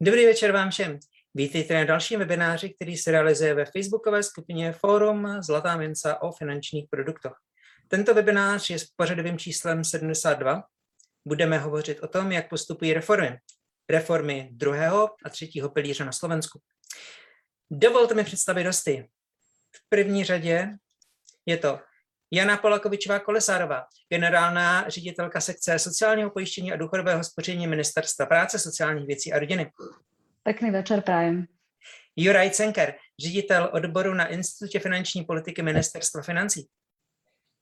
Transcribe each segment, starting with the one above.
Dobrý večer vám všem. Vítejte na dalším webináři, který se realizuje ve facebookové skupině Fórum Zlatá minca o finančních produktech. Tento webinář je s pořadovým číslem 72. Budeme hovořit o tom, jak postupují reformy. Reformy druhého a třetího pilíře na Slovensku. Dovolte mi představit hosty. V první řadě je to Jana Polakovičová Kolesárová, generálná ředitelka sekce sociálního pojištění a důchodového spoření Ministerstva práce, sociálních věcí a rodiny. Pekný večer prajem. Juraj Cenker, ředitel odboru na Institutě finanční politiky Ministerstva financí.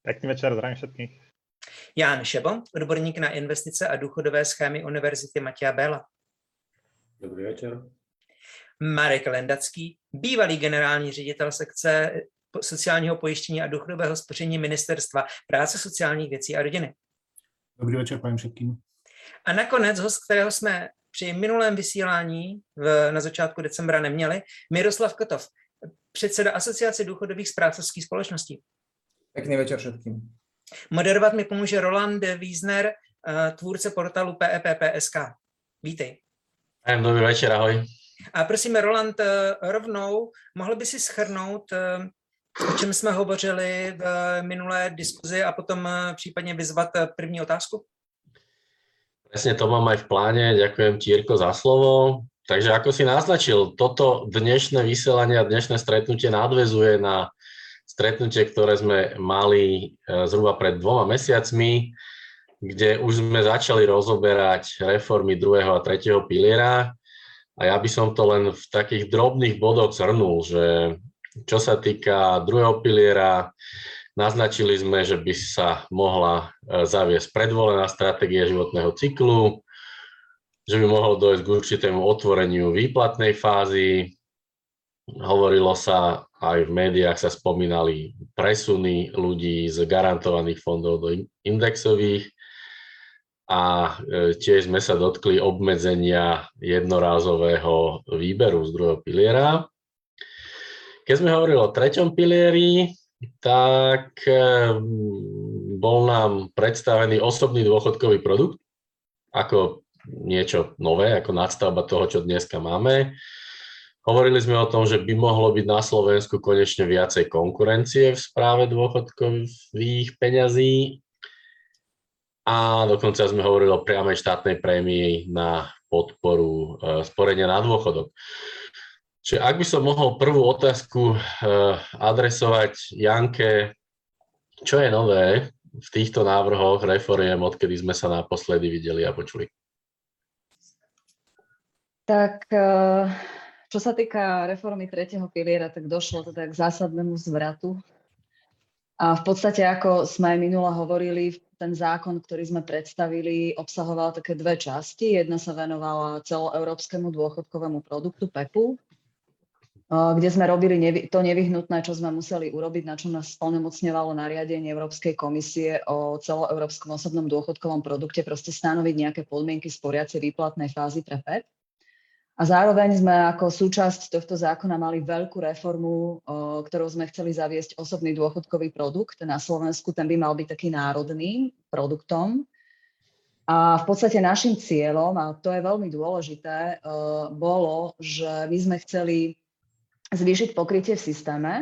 Pekný večer, zdravím všetkých. Jan Šebo, odborník na investice a důchodové schémy Univerzity Matia Bela. Dobrý večer. Marek Lendacký, bývalý generální ředitel sekce sociálního pojištění a důchodového spoření Ministerstva práce, sociálních věcí a rodiny. Dobrý večer, paní všetkým. A nakonec host, kterého jsme při minulém vysílání v, na začátku decembra neměli, Miroslav Kotov, předseda Asociace důchodových správcovských společností. Pekný večer všetkým. Moderovat mi pomůže Roland Wiesner, eh, tvůrce portálu PEPP.sk. Vítej. Dobrý večer, ahoj. A prosím, Roland, eh, rovnou mohl by si schrnout, eh, o čem jsme hovořili v minulé diskuzi a potom případně vyzvat první otázku? Presne to mám aj v pláne. Ďakujem ti, Jirko, za slovo. Takže ako si naznačil, toto dnešné vysielanie a dnešné stretnutie nadvezuje na stretnutie, ktoré sme mali zhruba pred dvoma mesiacmi, kde už sme začali rozoberať reformy druhého a tretieho piliera. A ja by som to len v takých drobných bodoch zhrnul, že čo sa týka druhého piliera, naznačili sme, že by sa mohla zaviesť predvolená stratégia životného cyklu, že by mohlo dojsť k určitému otvoreniu výplatnej fázy. Hovorilo sa, aj v médiách sa spomínali presuny ľudí z garantovaných fondov do indexových a tiež sme sa dotkli obmedzenia jednorázového výberu z druhého piliera. Keď sme hovorili o treťom pilieri, tak bol nám predstavený osobný dôchodkový produkt ako niečo nové, ako nadstavba toho, čo dneska máme. Hovorili sme o tom, že by mohlo byť na Slovensku konečne viacej konkurencie v správe dôchodkových peňazí a dokonca sme hovorili o priamej štátnej prémii na podporu sporenia na dôchodok. Čiže ak by som mohol prvú otázku adresovať Janke, čo je nové v týchto návrhoch reforiem, odkedy sme sa naposledy videli a počuli? Tak čo sa týka reformy tretieho piliera, tak došlo teda k zásadnému zvratu. A v podstate, ako sme aj minule hovorili, ten zákon, ktorý sme predstavili, obsahoval také dve časti. Jedna sa venovala celoeurópskemu dôchodkovému produktu PEPu, kde sme robili to nevyhnutné, čo sme museli urobiť, na čo nás splnomocňovalo nariadenie Európskej komisie o celoeurópskom osobnom dôchodkovom produkte, proste stanoviť nejaké podmienky sporiacej výplatnej fázy pre PEP. A zároveň sme ako súčasť tohto zákona mali veľkú reformu, ktorou sme chceli zaviesť osobný dôchodkový produkt. Na Slovensku ten by mal byť taký národným produktom. A v podstate našim cieľom, a to je veľmi dôležité, bolo, že my sme chceli zvýšiť pokrytie v systéme,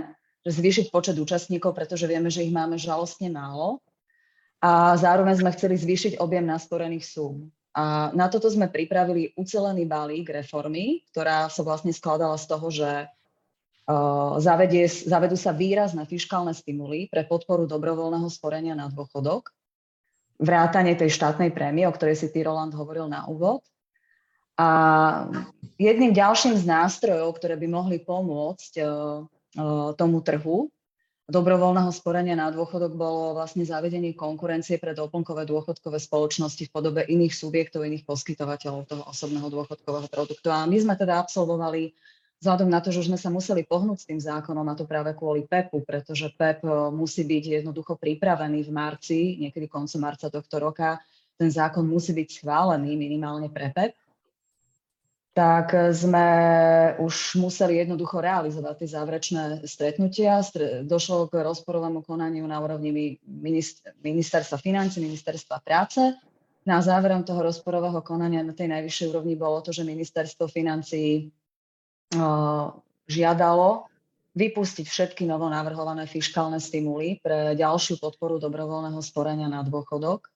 zvýšiť počet účastníkov, pretože vieme, že ich máme žalostne málo. A zároveň sme chceli zvýšiť objem nasporených súm. A na toto sme pripravili ucelený balík reformy, ktorá sa vlastne skladala z toho, že uh, zavedie, zavedú sa výrazné fiskálne stimuly pre podporu dobrovoľného sporenia na dôchodok, vrátanie tej štátnej prémie, o ktorej si ty, Roland, hovoril na úvod, a jedným ďalším z nástrojov, ktoré by mohli pomôcť tomu trhu dobrovoľného sporenia na dôchodok bolo vlastne zavedenie konkurencie pre doplnkové dôchodkové spoločnosti v podobe iných subjektov, iných poskytovateľov toho osobného dôchodkového produktu. A my sme teda absolvovali vzhľadom na to, že sme sa museli pohnúť s tým zákonom a to práve kvôli PEPu, pretože PEP musí byť jednoducho pripravený v marci, niekedy koncom marca tohto roka. Ten zákon musí byť schválený minimálne pre PEP tak sme už museli jednoducho realizovať tie záverečné stretnutia. Došlo k rozporovému konaniu na úrovni ministerstva financí, ministerstva práce na záverom toho rozporového konania na tej najvyššej úrovni bolo to, že ministerstvo financí žiadalo vypustiť všetky novonavrhované fiškálne stimuly pre ďalšiu podporu dobrovoľného sporenia na dôchodok.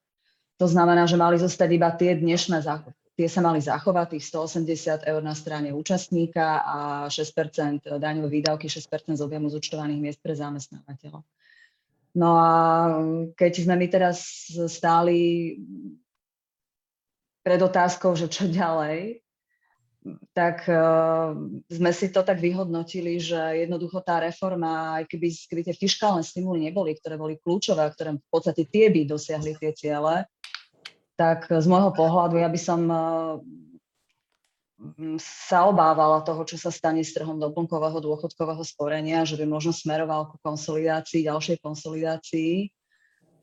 To znamená, že mali zostať iba tie dnešné, tie sa mali zachovať, tých 180 eur na strane účastníka a 6% daňové výdavky, 6% z objemu zúčtovaných miest pre zamestnávateľov. No a keď sme my teraz stáli pred otázkou, že čo ďalej, tak uh, sme si to tak vyhodnotili, že jednoducho tá reforma, aj keby skryté fiskálne stimuly neboli, ktoré boli kľúčové, ktoré v podstate tie by dosiahli tie ciele, tak z môjho pohľadu ja by som uh, sa obávala toho, čo sa stane s trhom doplnkového dôchodkového sporenia, že by možno smeroval ku konsolidácii, ďalšej konsolidácii.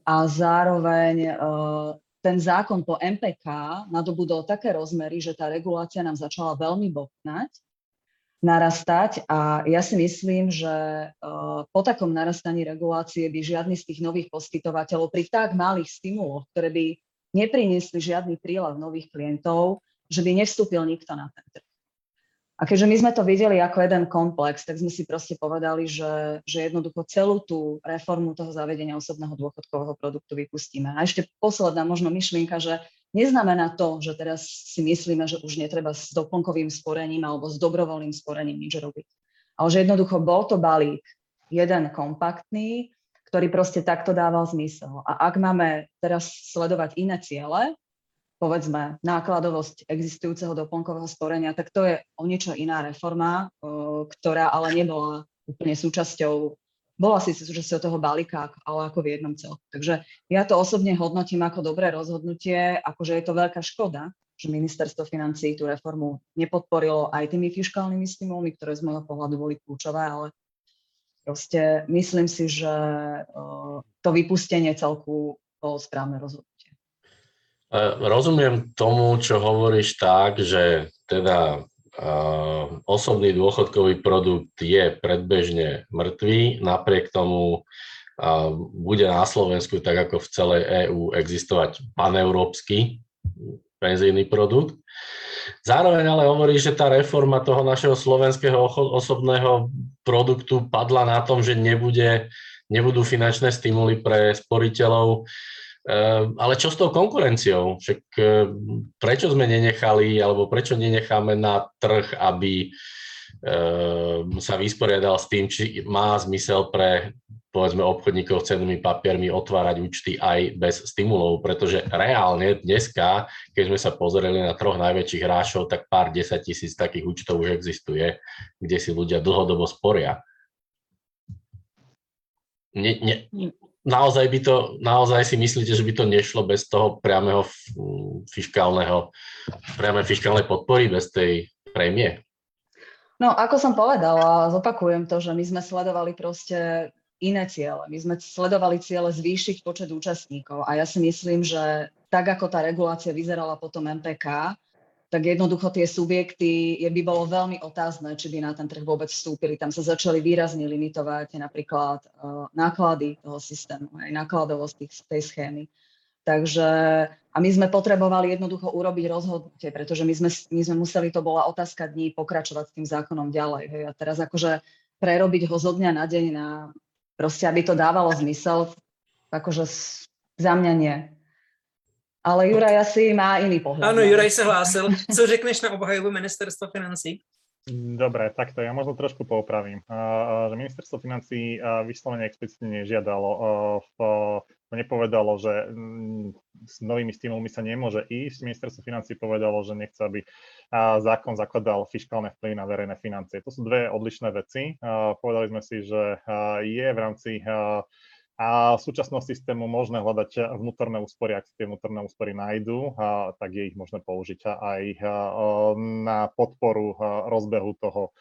A zároveň uh, ten zákon po MPK nadobudol také rozmery, že tá regulácia nám začala veľmi botnať, narastať. A ja si myslím, že po takom narastaní regulácie by žiadny z tých nových poskytovateľov pri tak malých stimuloch, ktoré by nepriniesli žiadny prílev nových klientov, že by nevstúpil nikto na ten trh. A keďže my sme to videli ako jeden komplex, tak sme si proste povedali, že, že jednoducho celú tú reformu toho zavedenia osobného dôchodkového produktu vypustíme. A ešte posledná možno myšlienka, že neznamená to, že teraz si myslíme, že už netreba s doplnkovým sporením alebo s dobrovoľným sporením nič robiť. Ale že jednoducho bol to balík, jeden kompaktný, ktorý proste takto dával zmysel. A ak máme teraz sledovať iné ciele, povedzme, nákladovosť existujúceho doplnkového sporenia, tak to je o niečo iná reforma, ktorá ale nebola úplne súčasťou, bola si súčasťou toho balíka, ale ako v jednom celku. Takže ja to osobne hodnotím ako dobré rozhodnutie, akože je to veľká škoda, že ministerstvo financí tú reformu nepodporilo aj tými fiskálnymi stimulmi, ktoré z môjho pohľadu boli kľúčové, ale proste myslím si, že to vypustenie celku bolo správne rozhodnutie. E, rozumiem tomu, čo hovoríš tak, že teda uh, osobný dôchodkový produkt je predbežne mŕtvý, napriek tomu uh, bude na Slovensku, tak ako v celej EÚ, existovať paneurópsky penzijný produkt. Zároveň ale hovorí, že tá reforma toho našeho slovenského osobného produktu padla na tom, že nebude, nebudú finančné stimuly pre sporiteľov Ehm, ale čo s tou konkurenciou? Však ehm, prečo sme nenechali, alebo prečo nenecháme na trh, aby ehm, sa vysporiadal s tým, či má zmysel pre povedzme obchodníkov s cennými papiermi otvárať účty aj bez stimulov, pretože reálne dneska, keď sme sa pozreli na troch najväčších hráčov, tak pár desať tisíc takých účtov už existuje, kde si ľudia dlhodobo sporia. Ne, ne, naozaj by to, naozaj si myslíte, že by to nešlo bez toho priameho fiskálneho, priame fiskálnej podpory, bez tej prémie? No, ako som povedala, zopakujem to, že my sme sledovali proste iné ciele. My sme sledovali ciele zvýšiť počet účastníkov a ja si myslím, že tak, ako tá regulácia vyzerala potom MPK, tak jednoducho tie subjekty je by bolo veľmi otázne, či by na ten trh vôbec vstúpili. Tam sa začali výrazne limitovať napríklad uh, náklady toho systému, aj nákladovosť tej schémy. Takže a my sme potrebovali jednoducho urobiť rozhodnutie, pretože my sme, my sme museli, to bola otázka dní, pokračovať s tým zákonom ďalej. Hej. A teraz akože prerobiť ho zo dňa na deň na proste, aby to dávalo zmysel, akože za mňa nie. Ale Juraj asi má iný pohľad. Áno, Juraj sa hlásil. Co řekneš na obhajobu ministerstva financí? Dobre, takto ja možno trošku poupravím. Že ministerstvo financí vyslovene explicitne nežiadalo, nepovedalo, že mm, s novými stimulmi sa nemôže ísť. Ministerstvo financí povedalo, že nechce, aby zákon zakladal fiskálne vplyvy na verejné financie. To sú dve odlišné veci. Povedali sme si, že je v rámci a v súčasnom systému možné hľadať vnútorné úspory, ak tie vnútorné úspory nájdú, tak je ich možné použiť aj na podporu rozbehu toho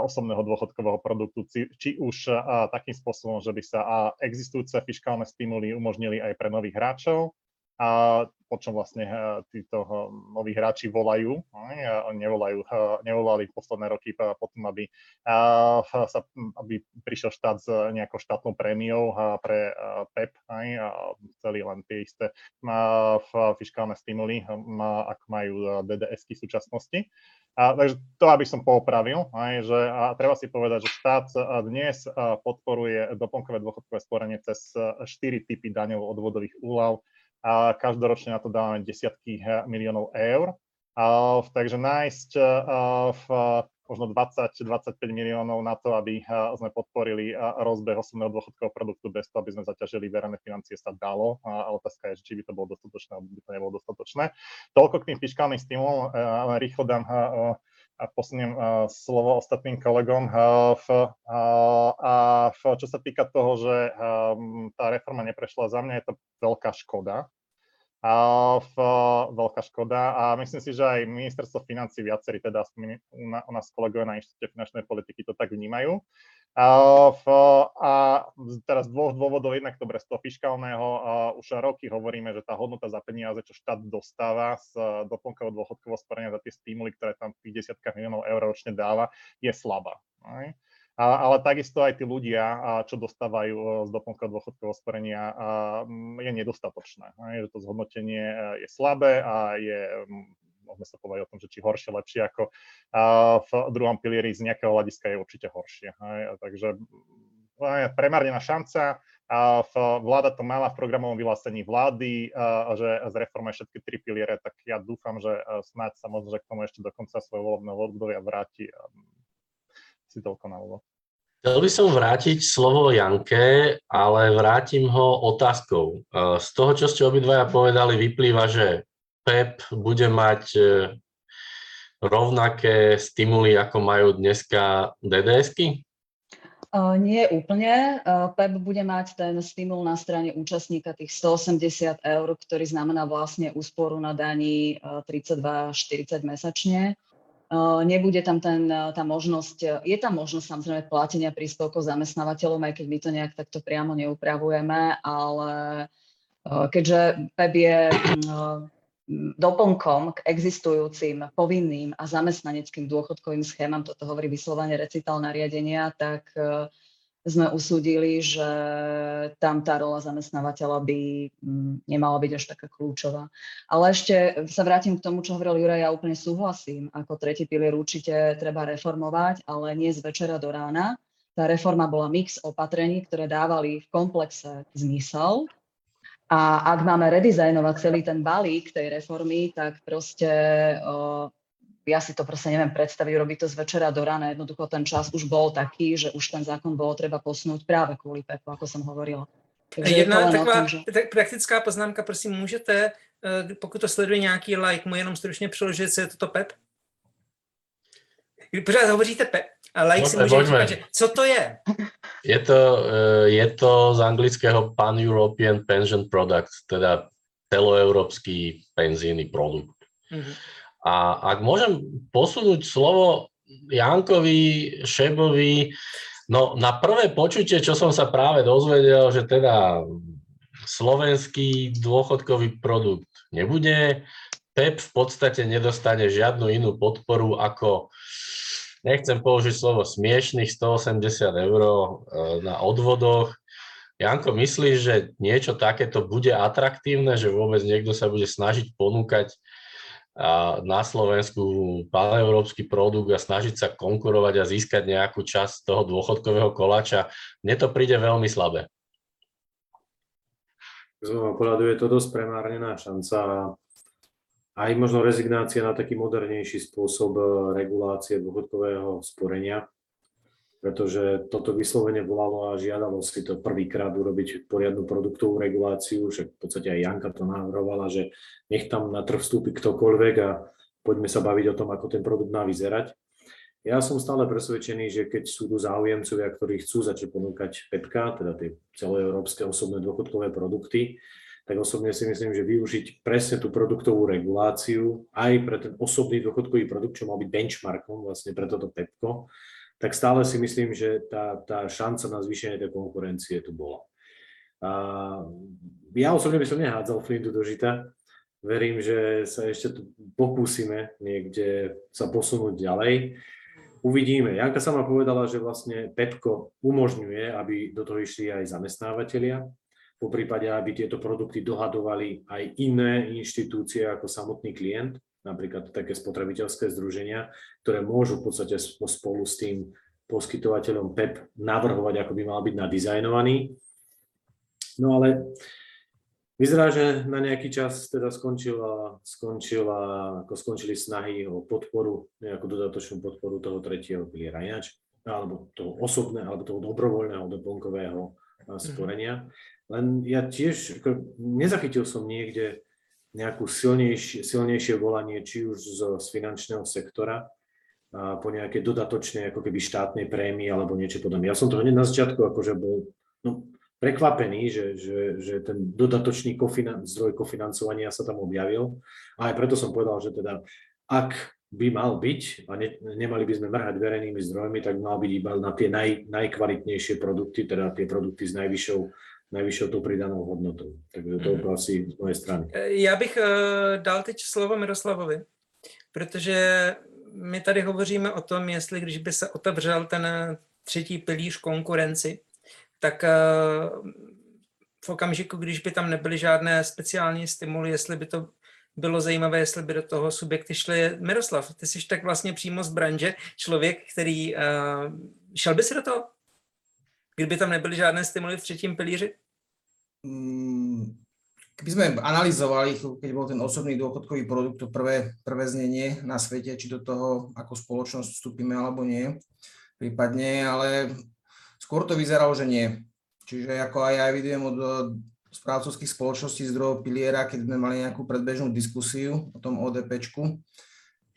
osobného dôchodkového produktu, či už takým spôsobom, že by sa existujúce fiskálne stimuly umožnili aj pre nových hráčov, a po čom vlastne títo noví hráči volajú. Nevolajú, nevolali posledné roky potom, aby, sa, aby prišiel štát s nejakou štátnou prémiou pre PEP, a chceli len tie isté fiskálne stimuly, ako majú DDS-ky v súčasnosti. A, takže to, aby som poopravil, aj, že a treba si povedať, že štát dnes podporuje doplnkové dôchodkové sporenie cez štyri typy daňov odvodových úľav. A každoročne na to dávame desiatky miliónov eur. A, takže nájsť v možno 20-25 miliónov na to, aby sme podporili rozbeh osobného dôchodkového produktu bez toho, aby sme zaťažili verejné financie, sa dalo. A otázka je, či by to bolo dostatočné, alebo by to nebolo dostatočné. Toľko k tým fiskálnym stimulom, ale rýchlo dám a posuniem slovo ostatným kolegom. A čo sa týka toho, že tá reforma neprešla, za mňa je to veľká škoda, v, veľká škoda a myslím si, že aj ministerstvo financí viacerí, teda u, nás kolegovia na Inštitúte finančnej politiky to tak vnímajú. A, teraz z dvoch dôvodov, jednak to z toho fiskálneho, už roky hovoríme, že tá hodnota za peniaze, čo štát dostáva z doplnkového dôchodkového sporenia za tie stimuly, ktoré tam v tých desiatkách miliónov eur ročne dáva, je slabá. Aj? Ale takisto aj tí ľudia, čo dostávajú e, z doplnkového dôchodkového sporenia, je nedostatočné. Že to zhodnotenie e, je slabé a je môžeme sa povedať o tom, že či horšie, lepšie ako v druhom pilieri z nejakého hľadiska je určite horšie. Takže premárnená šanca. A vláda to mala v programovom vyhlásení vlády, že zreformuje všetky tri piliere, tak ja dúfam, že e, snáď sa možno, že k tomu ešte do konca svojho volebného obdobia vráti si úvod. Chcel by som vrátiť slovo Janke, ale vrátim ho otázkou. E, z toho, čo ste obidvaja povedali, vyplýva, že PEP bude mať e, rovnaké stimuly, ako majú dneska DDSky? E, nie úplne. PEP bude mať ten stimul na strane účastníka tých 180 eur, ktorý znamená vlastne úsporu na daní 32,40 mesačne nebude tam ten, tá možnosť, je tam možnosť samozrejme platenia príspevkov zamestnávateľom, aj keď my to nejak takto priamo neupravujeme, ale keďže PEB je doplnkom k existujúcim povinným a zamestnaneckým dôchodkovým schémam, toto hovorí vyslovene recital nariadenia, tak sme usúdili, že tam tá rola zamestnávateľa by mm, nemala byť až taká kľúčová. Ale ešte sa vrátim k tomu, čo hovoril Juraj, ja úplne súhlasím. Ako tretí pilier určite treba reformovať, ale nie z večera do rána. Tá reforma bola mix opatrení, ktoré dávali v komplexe zmysel. A ak máme redizajnovať celý ten balík tej reformy, tak proste ja si to proste neviem predstaviť, robiť to z večera do rána. Jednoducho ten čas už bol taký, že už ten zákon bolo treba posunúť práve kvôli PEPu, ako som hovorila. Takže Jedna taková tom, že... praktická poznámka, prosím, můžete, eh, pokud to sleduje nějaký like, mu jenom stručně přeložit, co je toto PEP? Pořád hovoříte PEP, a like si může říkat, že co to je? Je to, eh, je to z anglického Pan-European Pension Product, teda celoeurópsky penzijný produkt. Mm-hmm. A ak môžem posunúť slovo Jankovi, Šebovi, no na prvé počutie, čo som sa práve dozvedel, že teda slovenský dôchodkový produkt nebude, PEP v podstate nedostane žiadnu inú podporu ako, nechcem použiť slovo smiešných 180 eur e, na odvodoch. Janko, myslíš, že niečo takéto bude atraktívne, že vôbec niekto sa bude snažiť ponúkať na Slovensku paneurópsky produkt a snažiť sa konkurovať a získať nejakú časť toho dôchodkového koláča, mne to príde veľmi slabé. Z môjho pohľadu je to dosť premárnená šanca a aj možno rezignácia na taký modernejší spôsob e, regulácie dôchodkového sporenia, pretože toto vyslovene volalo a žiadalo si to prvýkrát urobiť poriadnu produktovú reguláciu, však v podstate aj Janka to navrhovala, že nech tam na trh vstúpi ktokoľvek a poďme sa baviť o tom, ako ten produkt má vyzerať. Ja som stále presvedčený, že keď sú tu záujemcovia, ktorí chcú začať ponúkať PEPK, teda tie celoeurópske osobné dôchodkové produkty, tak osobne si myslím, že využiť presne tú produktovú reguláciu aj pre ten osobný dôchodkový produkt, čo mal byť benchmarkom vlastne pre toto PEPKO, tak stále si myslím, že tá, tá šanca na zvýšenie tej konkurencie tu bola. A ja osobne by som nehádzal flintu do žita. Verím, že sa ešte tu pokúsime niekde sa posunúť ďalej. Uvidíme. Janka sama povedala, že vlastne Pepko umožňuje, aby do toho išli aj zamestnávateľia, po prípade, aby tieto produkty dohadovali aj iné inštitúcie ako samotný klient, napríklad také spotrebiteľské združenia, ktoré môžu v podstate spolu s tým poskytovateľom PEP navrhovať, ako by mal byť nadizajnovaný. No ale Vyzerá, že na nejaký čas teda skončila, skončila, ako skončili snahy o podporu, nejakú dodatočnú podporu toho tretieho piliera ináč, alebo toho osobného, alebo toho dobrovoľného doplnkového sporenia. Len ja tiež, ako, nezachytil som niekde nejakú silnejšie, silnejšie volanie, či už z, z finančného sektora, a po nejakej dodatočnej ako keby štátnej prémii alebo niečo podobné. Ja som to hneď na začiatku akože bol, no prekvapený, že, že, že ten dodatočný kofinan- zdroj kofinancovania sa tam objavil. A aj preto som povedal, že teda ak by mal byť, a ne, nemali by sme mrhať verejnými zdrojmi, tak mal byť iba na tie naj, najkvalitnejšie produkty, teda tie produkty s najvyššou, najvyššou tou pridanou hodnotou. Takže to mm. asi z mojej strany. Já bych uh, dal teď slovo Miroslavovi, protože my tady hovoříme o tom, jestli když by se otevřel ten třetí pilíř konkurenci, tak eh, v okamžiku, když by tam nebyly žádné speciální stimuly, jestli by to bylo zajímavé, jestli by do toho subjekty šly. Miroslav, ty jsi tak vlastně přímo z branže, člověk, který uh, šel by si do toho? Kdyby tam nebyly žádné stimuly v třetím pilíři? Mm, keby sme analyzovali, keď bol ten osobný dôchodkový produkt, to prvé, prvé znenie na svete, či do toho ako spoločnosť vstúpime alebo nie, prípadne, ale Skôr to vyzeralo, že nie. Čiže ako aj ja evidujem od správcovských spoločností z druhého piliera, keď sme mali nejakú predbežnú diskusiu o tom ODPčku,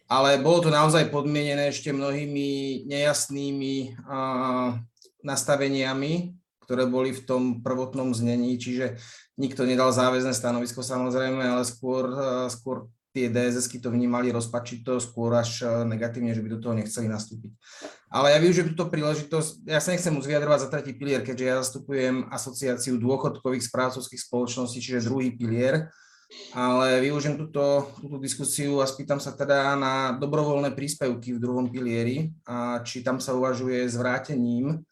ale bolo to naozaj podmienené ešte mnohými nejasnými uh, nastaveniami, ktoré boli v tom prvotnom znení, čiže nikto nedal záväzné stanovisko samozrejme, ale skôr, uh, skôr tie DSS to vnímali rozpačito, skôr až e, negatívne, že by do toho nechceli nastúpiť. Ale ja využijem túto príležitosť, ja sa nechcem už vyjadrovať za tretí pilier, keďže ja zastupujem asociáciu dôchodkových správcovských spoločností, čiže druhý pilier, ale využijem túto, túto diskusiu a spýtam sa teda na dobrovoľné príspevky v druhom pilieri a či tam sa uvažuje s vrátením.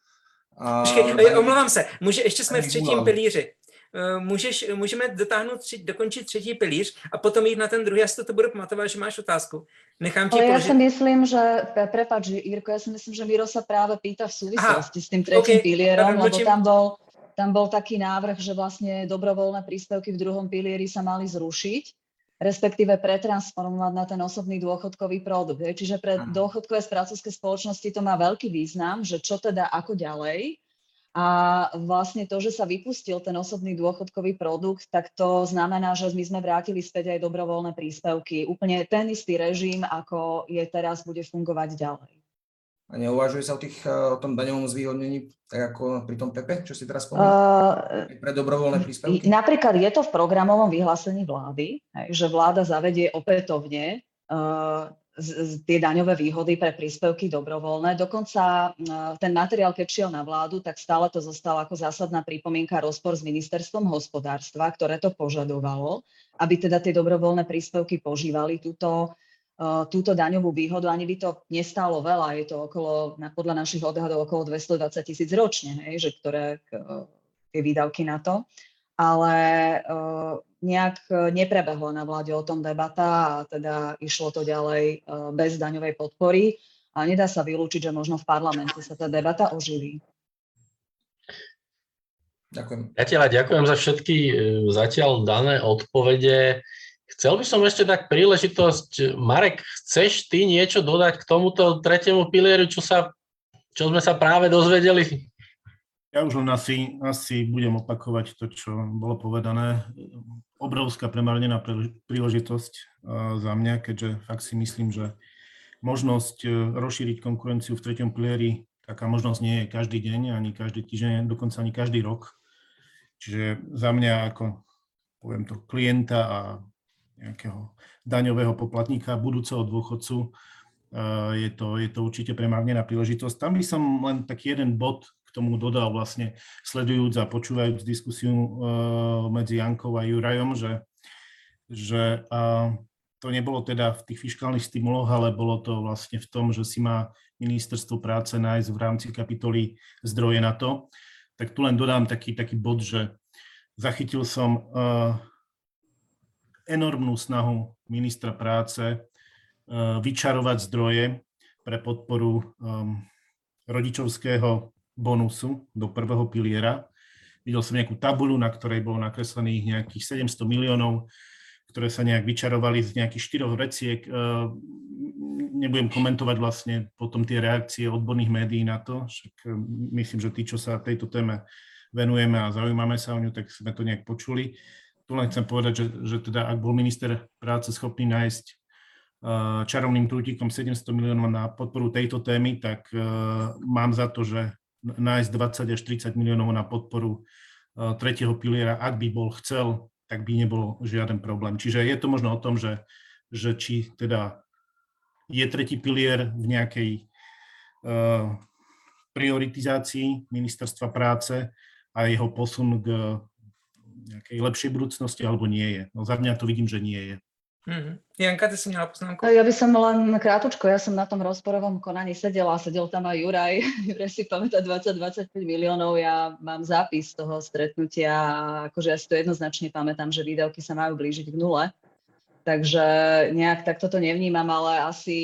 Počkej, omlouvám se, může, ještě jsme v třetím pilíři. Eh, můžeš, můžeme dotáhnout, tři, dokončit třetí pilíř a potom jít na ten druhý. Já si to budu pamatovat, že máš otázku. Nechám ti Ale položit. ja si myslím, že, prepáč, Jirko, ja si myslím, že Miro sa práve pýta v súvislosti Aha, s tým tretím okay. pilierom, lebo tam bol, tam bol taký návrh, že vlastne dobrovoľné príspevky v druhom pilieri sa mali zrušiť, respektíve pretransformovať na ten osobný dôchodkový produkt. Čiže pre dôchodkové spracovské spoločnosti to má veľký význam, že čo teda ako ďalej. A vlastne to, že sa vypustil ten osobný dôchodkový produkt, tak to znamená, že my sme vrátili späť aj dobrovoľné príspevky. Úplne ten istý režim, ako je teraz, bude fungovať ďalej. A neuvažuje sa o, tých, o tom daňovom zvýhodnení, tak ako pri tom PEPE, čo si teraz povedal? Uh, pre dobrovoľné príspevky? Napríklad je to v programovom vyhlásení vlády, že vláda zavedie opätovne uh, tie daňové výhody pre príspevky dobrovoľné. Dokonca ten materiál, keď šiel na vládu, tak stále to zostala ako zásadná pripomienka rozpor s ministerstvom hospodárstva, ktoré to požadovalo, aby teda tie dobrovoľné príspevky požívali túto, túto daňovú výhodu. Ani by to nestálo veľa, je to okolo, podľa našich odhadov okolo 220 tisíc ročne, hej, že ktoré tie výdavky na to. Ale nejak e, neprebehla na vláde o tom debata a teda išlo to ďalej e, bez daňovej podpory a nedá sa vylúčiť, že možno v parlamente sa tá debata oživí. Ďakujem. Zatiaľ ďakujem za všetky e, zatiaľ dané odpovede. Chcel by som ešte tak príležitosť, Marek, chceš ty niečo dodať k tomuto tretiemu pilieru, čo, sa, čo sme sa práve dozvedeli? Ja už len asi, asi budem opakovať to, čo bolo povedané. Obrovská premarnená príležitosť za mňa, keďže fakt si myslím, že možnosť e, rozšíriť konkurenciu v treťom pilieri, taká možnosť nie je každý deň, ani každý týždeň, dokonca ani každý rok. Čiže za mňa ako, poviem to, klienta a nejakého daňového poplatníka, budúceho dôchodcu, e, je to, je to určite premárnená príležitosť. Tam by som len taký jeden bod tomu dodal vlastne, sledujúc a počúvajúc diskusiu uh, medzi Jankou a Jurajom, že, že to nebolo teda v tých fiskálnych stimuloch, ale bolo to vlastne v tom, že si má ministerstvo práce nájsť v rámci kapitoly zdroje na to. Tak tu len dodám taký, taký bod, že zachytil som uh, enormnú snahu ministra práce uh, vyčarovať zdroje pre podporu um, rodičovského bonusu do prvého piliera. Videl som nejakú tabuľu, na ktorej bolo nakreslených nejakých 700 miliónov, ktoré sa nejak vyčarovali z nejakých štyroch veciek. Ehm, nebudem komentovať vlastne potom tie reakcie odborných médií na to, však ehm, myslím, že tí, čo sa tejto téme venujeme a zaujímame sa o ňu, tak sme to nejak počuli. Tu len chcem povedať, že, že teda ak bol minister práce schopný nájsť čarovným prútikom 700 miliónov na podporu tejto témy, tak e, mám za to, že nájsť 20 až 30 miliónov na podporu e, tretieho piliera, ak by bol chcel, tak by nebol žiaden problém. Čiže je to možno o tom, že, že či teda je tretí pilier v nejakej uh, prioritizácii ministerstva práce a jeho posun k nejakej lepšej budúcnosti, alebo nie je. No za mňa to vidím, že nie je. Mm-hmm. Janka, ty si měla poznámku? Ja by som len krátko, ja som na tom rozporovom konaní sedela, sedel tam aj Juraj, Juraj si pamätá 20-25 miliónov, ja mám zápis toho stretnutia a akože ja si to jednoznačne pamätám, že výdavky sa majú blížiť k nule, takže nejak takto to nevnímam, ale asi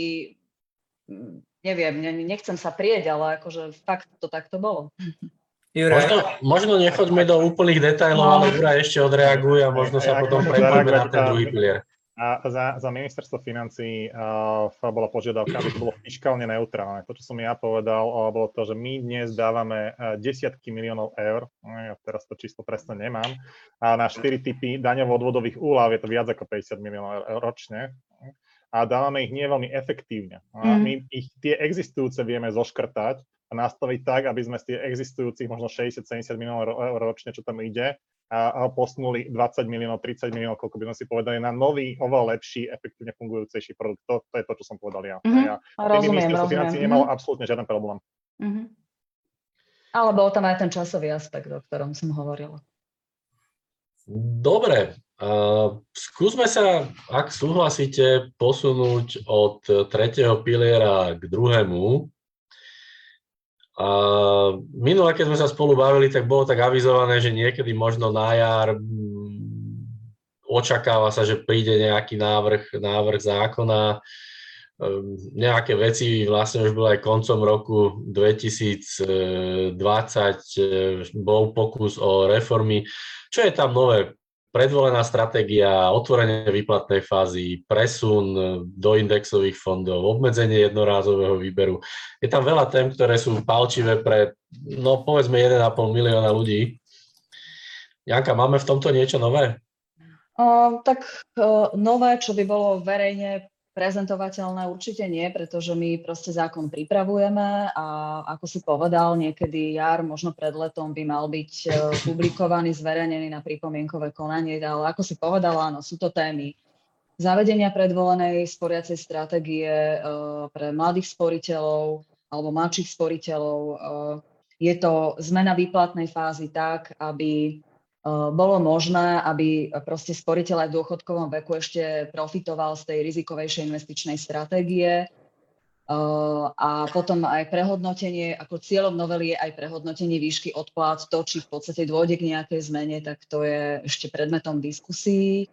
neviem, nechcem sa prieť, ale akože fakt to takto bolo. Juraj. Možno, možno nechoďme do úplných detailov, no. ale Juraj ešte odreaguje a možno sa ja, potom prepojíme na ten druhý pilier. A za, za ministerstvo financí uh, bola požiadavka, aby to bolo fiskálne neutrálne. To, čo som ja povedal, uh, bolo to, že my dnes dávame uh, desiatky miliónov eur, ja teraz to číslo presne nemám, a na štyri typy daňovo-odvodových úľav je to viac ako 50 miliónov eur ročne a dávame ich nie veľmi efektívne. A mm. my ich tie existujúce vieme zoškrtať a nastaviť tak, aby sme z tých existujúcich možno 60-70 miliónov eur ročne, čo tam ide, a posunuli 20 miliónov, 30 miliónov, koľko by sme si povedali, na nový, oveľa lepší, efektívne fungujúcejší produkt. To, to je to, čo som povedal ja. Mm-hmm. ja rozumiem, rozumiem. financí mm-hmm. nemalo absolútne žiaden problém. Mm-hmm. Ale bol tam aj ten časový aspekt, o ktorom som hovorila. Dobre, uh, skúsme sa, ak súhlasíte, posunúť od tretieho piliera k druhému. A minule, keď sme sa spolu bavili, tak bolo tak avizované, že niekedy možno na jar mm, očakáva sa, že príde nejaký návrh, návrh zákona, ehm, nejaké veci vlastne už bolo aj koncom roku 2020, e, bol pokus o reformy. Čo je tam nové? Predvolená stratégia, otvorenie výplatnej fázy, presun do indexových fondov, obmedzenie jednorázového výberu. Je tam veľa tém, ktoré sú palčivé pre, no povedzme, 1,5 milióna ľudí. Janka, máme v tomto niečo nové? Uh, tak uh, nové, čo by bolo verejne prezentovateľné určite nie, pretože my proste zákon pripravujeme a ako si povedal, niekedy jar, možno pred letom by mal byť e, publikovaný, zverejnený na pripomienkové konanie, ale ako si povedal, áno, sú to témy zavedenia predvolenej sporiacej stratégie e, pre mladých sporiteľov alebo mladších sporiteľov. E, je to zmena výplatnej fázy tak, aby bolo možné, aby proste sporiteľ aj v dôchodkovom veku ešte profitoval z tej rizikovejšej investičnej stratégie. Eh, a potom aj prehodnotenie, ako cieľom novely je aj prehodnotenie výšky odplát, to, či v podstate dôjde k nejakej zmene, tak to je ešte predmetom diskusí.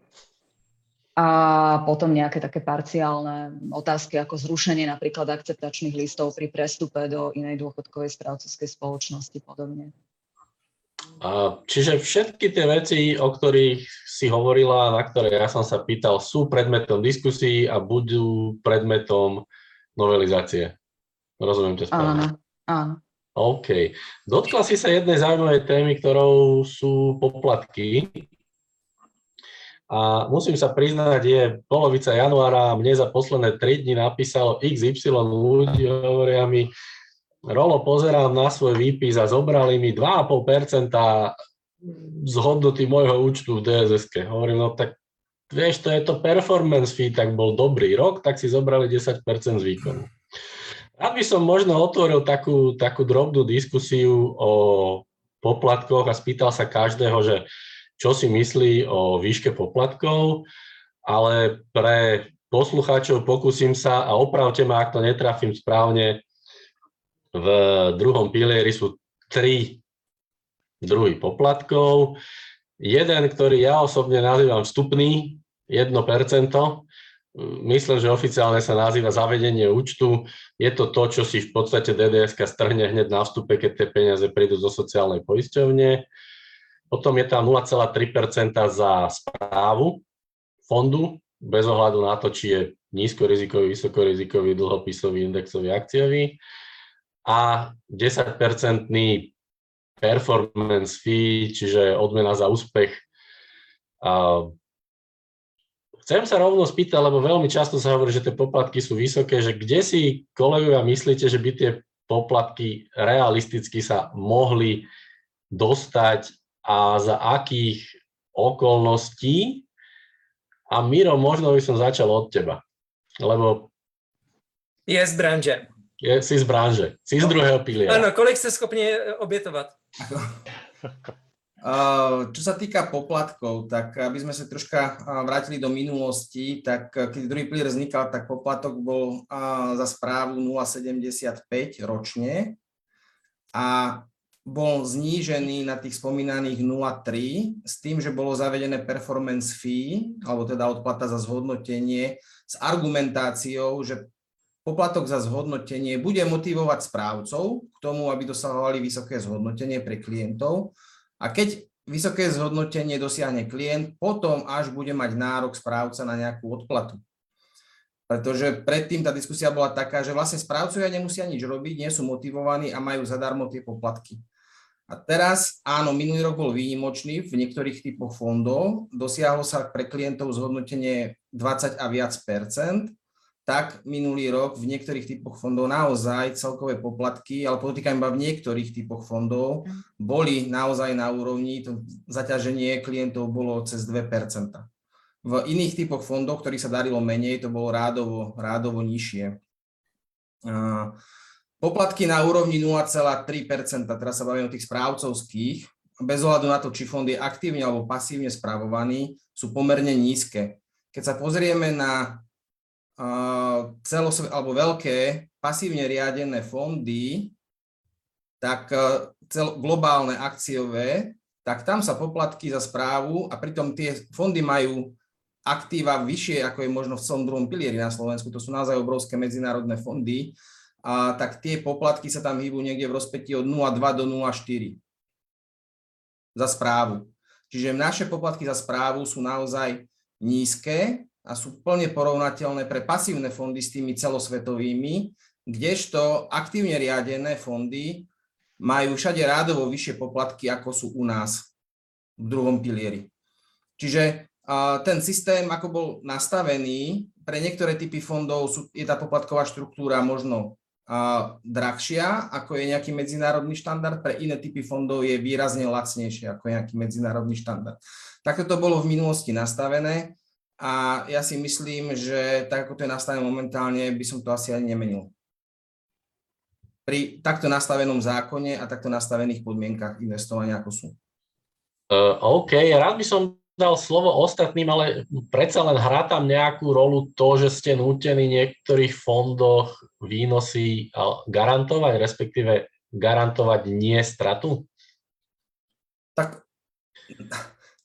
A potom nejaké také parciálne otázky ako zrušenie napríklad akceptačných listov pri prestupe do inej dôchodkovej správcovskej spoločnosti podobne. A, čiže všetky tie veci, o ktorých si hovorila, na ktoré ja som sa pýtal, sú predmetom diskusí a budú predmetom novelizácie. Rozumiem ťa správne? Áno, áno. OK. Dotkla si sa jednej zaujímavej témy, ktorou sú poplatky. A musím sa priznať, je polovica januára mne za posledné 3 dní napísalo XY ľudí, hovoria mi, Rolo, pozerám na svoj výpis a zobrali mi 2,5% z hodnoty môjho účtu v DSS. Hovorím, no tak vieš, to je to performance fee, tak bol dobrý rok, tak si zobrali 10% z výkonu. Rád by som možno otvoril takú, takú drobnú diskusiu o poplatkoch a spýtal sa každého, že čo si myslí o výške poplatkov, ale pre poslucháčov pokúsim sa a opravte ma, ak to netrafím správne, v druhom pilieri sú tri druhy poplatkov. Jeden, ktorý ja osobne nazývam vstupný, 1%, myslím, že oficiálne sa nazýva zavedenie účtu. Je to to, čo si v podstate DDS strhne hneď na vstupe, keď tie peniaze prídu zo sociálnej poisťovne. Potom je tam 0,3% za správu fondu, bez ohľadu na to, či je nízkorizikový, vysokorizikový, dlhopisový, indexový, akciový. A 10-percentný performance fee, čiže odmena za úspech Chcem sa rovno spýtať, lebo veľmi často sa hovorí, že tie poplatky sú vysoké, že kde si kolegovia myslíte, že by tie poplatky realisticky sa mohli dostať a za akých okolností? A Miro, možno by som začal od teba, lebo... Z branže. Je, si z branže, si z druhého piliera. Áno, kolik ste schopni obětovat? Čo sa týka poplatkov, tak aby sme sa troška vrátili do minulosti, tak keď druhý pilier vznikal, tak poplatok bol za správu 0,75 ročne a bol znížený na tých spomínaných 0,3 s tým, že bolo zavedené performance fee, alebo teda odplata za zhodnotenie s argumentáciou, že poplatok za zhodnotenie bude motivovať správcov k tomu, aby dosahovali vysoké zhodnotenie pre klientov a keď vysoké zhodnotenie dosiahne klient, potom až bude mať nárok správca na nejakú odplatu. Pretože predtým tá diskusia bola taká, že vlastne správcovia nemusia nič robiť, nie sú motivovaní a majú zadarmo tie poplatky. A teraz, áno, minulý rok bol výnimočný v niektorých typoch fondov, dosiahlo sa pre klientov zhodnotenie 20 a viac percent, tak minulý rok v niektorých typoch fondov naozaj celkové poplatky, ale podotýkam iba v niektorých typoch fondov, boli naozaj na úrovni, to zaťaženie klientov bolo cez 2% V iných typoch fondov, ktorých sa darilo menej, to bolo rádovo, rádovo nižšie. Poplatky na úrovni 0,3% teraz sa bavíme o tých správcovských, bez ohľadu na to, či fond je aktívne alebo pasívne spravovaný, sú pomerne nízke. Keď sa pozrieme na celosvet, alebo veľké pasívne riadené fondy, tak e, cel, globálne akciové, tak tam sa poplatky za správu a pritom tie fondy majú aktíva vyššie, ako je možno v celom druhom pilieri na Slovensku, to sú naozaj obrovské medzinárodné fondy, a tak tie poplatky sa tam hýbu niekde v rozpetí od 0,2 do 0,4 za správu. Čiže naše poplatky za správu sú naozaj nízke a sú plne porovnateľné pre pasívne fondy s tými celosvetovými, kdežto aktívne riadené fondy majú všade rádovo vyššie poplatky, ako sú u nás v druhom pilieri. Čiže ten systém, ako bol nastavený, pre niektoré typy fondov sú, je tá poplatková štruktúra možno drahšia, ako je nejaký medzinárodný štandard, pre iné typy fondov je výrazne lacnejšie ako nejaký medzinárodný štandard. Takto to bolo v minulosti nastavené a ja si myslím, že tak ako to je nastavené momentálne, by som to asi ani nemenil. Pri takto nastavenom zákone a takto nastavených podmienkach investovania, ako sú. Uh, OK, rád by som dal slovo ostatným, ale predsa len hrá tam nejakú rolu to, že ste nútení v niektorých fondoch výnosy garantovať, respektíve garantovať nie stratu? Tak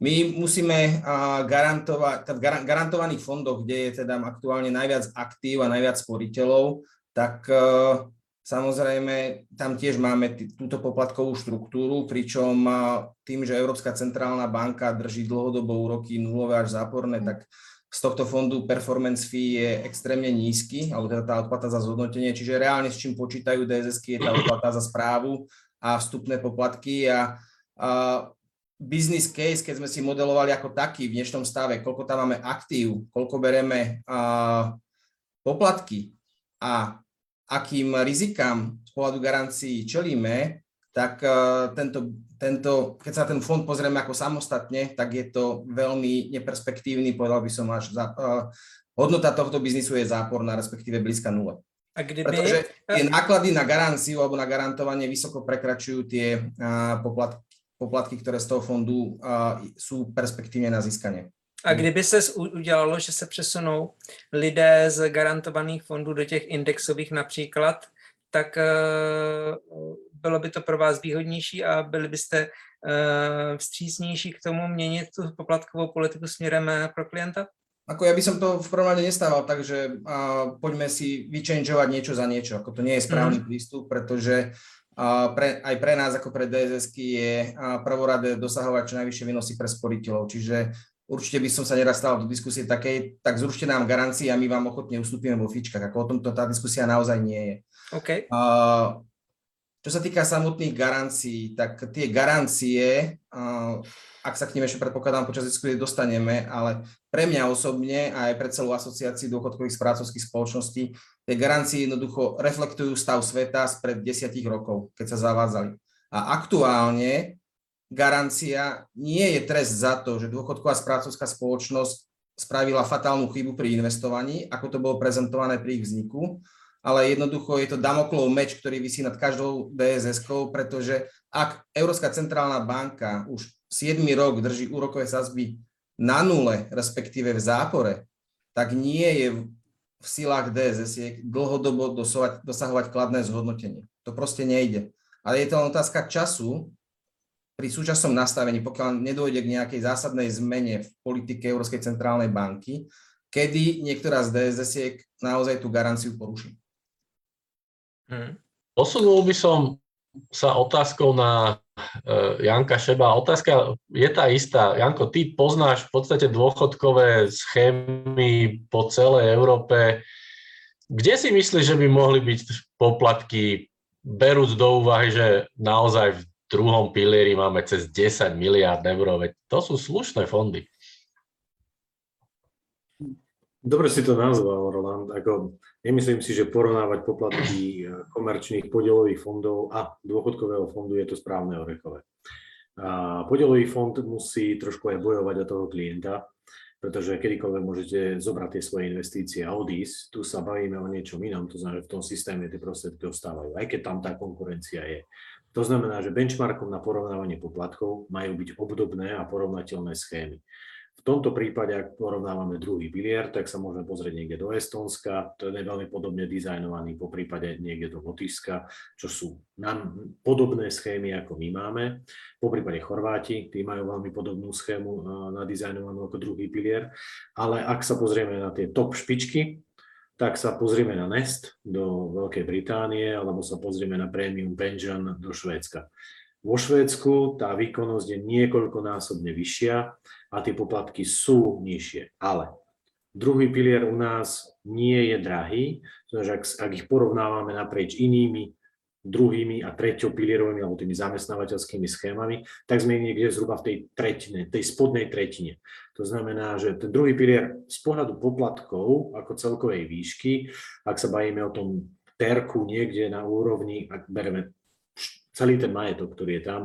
my musíme garantovať, v garantovaných fondoch, kde je teda aktuálne najviac aktív a najviac sporiteľov, tak e, samozrejme tam tiež máme túto poplatkovú štruktúru, pričom tým, že Európska centrálna banka drží dlhodobo úroky nulové až záporné, tak z tohto fondu performance fee je extrémne nízky, alebo teda tá odplata za zhodnotenie, čiže reálne s čím počítajú DSS je tá odplata za správu a vstupné poplatky a, a business case, keď sme si modelovali ako taký v dnešnom stave, koľko tam máme aktív, koľko bereme uh, poplatky a akým rizikám z pohľadu garancií čelíme, tak uh, tento, tento, keď sa ten fond pozrieme ako samostatne, tak je to veľmi neperspektívny, povedal by som až, za, uh, hodnota tohto biznisu je záporná, respektíve blízka nule. A kdyby... Pretože tie náklady na garanciu alebo na garantovanie vysoko prekračujú tie a, poplatky, poplatky, ktoré z toho fondu a, sú perspektívne na získanie. A kdyby se udělalo, že se přesunou lidé z garantovaných fondů do těch indexových například, tak uh, bylo by to pro vás výhodnější a byli byste uh, vstřícnější k tomu měnit tu poplatkovou politiku směrem eh, pro klienta? Ako ja by som to v prvom rade nestával tak, že uh, poďme si vychangeovať niečo za niečo. Ako to nie je správny mm. prístup, pretože pre, aj pre nás ako pre DSS je prvoradé dosahovať čo najvyššie výnosy pre sporiteľov. Čiže určite by som sa neraz stal do diskusie takej, tak zrušte nám garancie a my vám ochotne ustúpime vo fičkách. Ako o tomto tá diskusia naozaj nie je. Okay. Uh, čo sa týka samotných garancií, tak tie garancie, uh, ak sa k nim ešte predpokladám počas diskusie dostaneme, ale pre mňa osobne a aj pre celú asociáciu dôchodkových správcovských spoločností, tie garancie jednoducho reflektujú stav sveta spred desiatich rokov, keď sa zavádzali. A aktuálne garancia nie je trest za to, že dôchodková správcovská spoločnosť spravila fatálnu chybu pri investovaní, ako to bolo prezentované pri ich vzniku, ale jednoducho je to Damoklov meč, ktorý vysí nad každou DSS-kou, pretože ak Európska centrálna banka už 7 rok drží úrokové sazby na nule, respektíve v zápore, tak nie je v silách DSS dlhodobo dosahovať, dosahovať kladné zhodnotenie. To proste nejde. Ale je to len otázka času, pri súčasnom nastavení, pokiaľ nedôjde k nejakej zásadnej zmene v politike Európskej centrálnej banky, kedy niektorá z DSS naozaj tú garanciu poruší. Hmm. Posunul by som sa otázkou na uh, Janka Šeba. Otázka je tá istá. Janko, ty poznáš v podstate dôchodkové schémy po celej Európe. Kde si myslíš, že by mohli byť poplatky, berúc do úvahy, že naozaj v druhom pilieri máme cez 10 miliard eur, veď to sú slušné fondy. Dobre si to nazval, Roland. Ako, nemyslím si, že porovnávať poplatky komerčných podielových fondov a dôchodkového fondu je to správne orechové. Podielový fond musí trošku aj bojovať o toho klienta, pretože kedykoľvek môžete zobrať tie svoje investície a odísť. Tu sa bavíme o niečom inom, to znamená, že v tom systéme tie prostriedky ostávajú, aj keď tam tá konkurencia je. To znamená, že benchmarkom na porovnávanie poplatkov majú byť obdobné a porovnateľné schémy. V tomto prípade, ak porovnávame druhý pilier, tak sa môžeme pozrieť niekde do Estónska, to je veľmi podobne dizajnovaný, po prípade niekde do Lotyšska, čo sú nám podobné schémy, ako my máme. Po prípade Chorváti, tí majú veľmi podobnú schému nadizajnovanú ako druhý pilier. Ale ak sa pozrieme na tie top špičky, tak sa pozrieme na Nest do Veľkej Británie alebo sa pozrieme na Premium Pension do Švédska. Vo Švédsku tá výkonnosť je niekoľkonásobne vyššia a tie poplatky sú nižšie. Ale druhý pilier u nás nie je drahý, pretože ak, ak ich porovnávame naprieč inými druhými a treťou pilierovými alebo tými zamestnávateľskými schémami, tak sme niekde zhruba v tej tretine, tej spodnej tretine. To znamená, že ten druhý pilier z pohľadu poplatkov ako celkovej výšky, ak sa bavíme o tom terku niekde na úrovni, ak bereme celý ten majetok, ktorý je tam,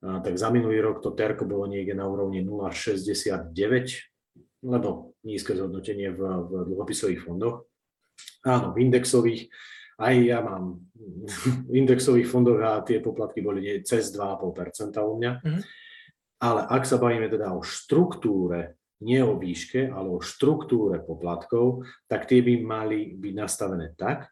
tak za minulý rok to terko bolo niekde na úrovni 0,69, lebo nízke zhodnotenie v, v dlhopisových fondoch. Áno, v indexových aj ja mám v indexových fondoch a tie poplatky boli cez 2,5% u mňa. Mm-hmm. Ale ak sa bavíme teda o štruktúre, nie o výške, ale o štruktúre poplatkov, tak tie by mali byť nastavené tak,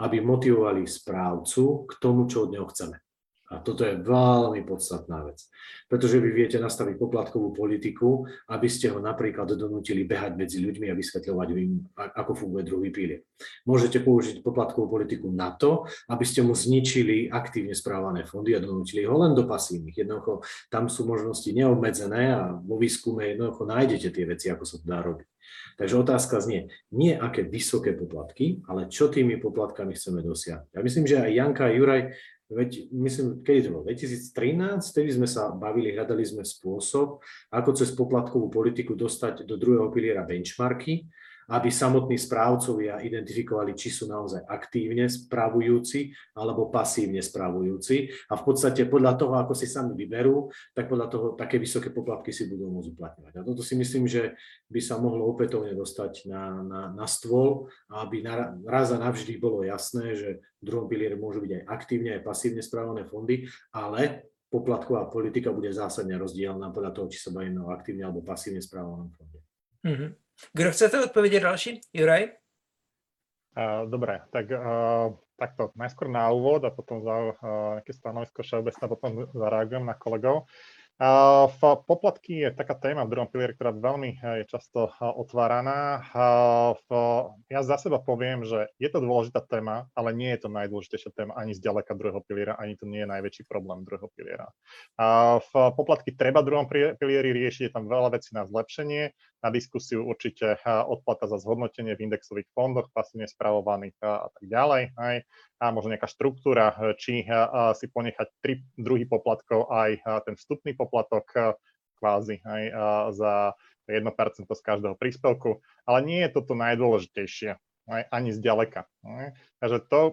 aby motivovali správcu k tomu, čo od neho chceme. A toto je veľmi podstatná vec. Pretože vy viete nastaviť poplatkovú politiku, aby ste ho napríklad donútili behať medzi ľuďmi a vysvetľovať im, ako funguje druhý pilier. Môžete použiť poplatkovú politiku na to, aby ste mu zničili aktívne správané fondy a donútili ho len do pasívnych. Jednoducho tam sú možnosti neobmedzené a vo výskume jednoducho nájdete tie veci, ako sa to dá robiť. Takže otázka znie, nie aké vysoké poplatky, ale čo tými poplatkami chceme dosiahnuť. Ja myslím, že aj Janka a Juraj Veď, myslím, kedy to bolo? 2013, vtedy sme sa bavili, hľadali sme spôsob, ako cez poplatkovú politiku dostať do druhého piliera benchmarky aby samotní správcovia identifikovali, či sú naozaj aktívne spravujúci alebo pasívne spravujúci. A v podstate podľa toho, ako si sami vyberú, tak podľa toho také vysoké poplatky si budú môcť uplatňovať. A toto si myslím, že by sa mohlo opätovne dostať na, na, na stôl, aby na, raz a navždy bolo jasné, že v druhom pilieri môžu byť aj aktívne, aj pasívne správované fondy, ale poplatková politika bude zásadne rozdielna podľa toho, či sa bavíme o aktívne alebo pasívne správovanom fonde. Mm-hmm. Kdo chcete odpovědět další? Juraj? Uh, dobre, tak uh, takto najskôr na úvod a potom za uh, nejaké stanovisko všeobecné, potom zareagujem na kolegov. V poplatky je taká téma v druhom pilieri, ktorá veľmi je často otváraná. Ja za seba poviem, že je to dôležitá téma, ale nie je to najdôležitejšia téma ani z ďaleka druhého piliera, ani to nie je najväčší problém druhého piliera. V poplatky treba v druhom pilieri riešiť, je tam veľa vecí na zlepšenie, na diskusiu určite odplata za zhodnotenie v indexových fondoch, pasívne spravovaných a tak ďalej. Aj a možno nejaká štruktúra, e, či e, si ponechať tri druhy poplatkov, aj e, ten vstupný poplatok kvázi aj za 1% z každého príspevku, ale nie je toto najdôležitejšie, aj, ani zďaleka. Takže to,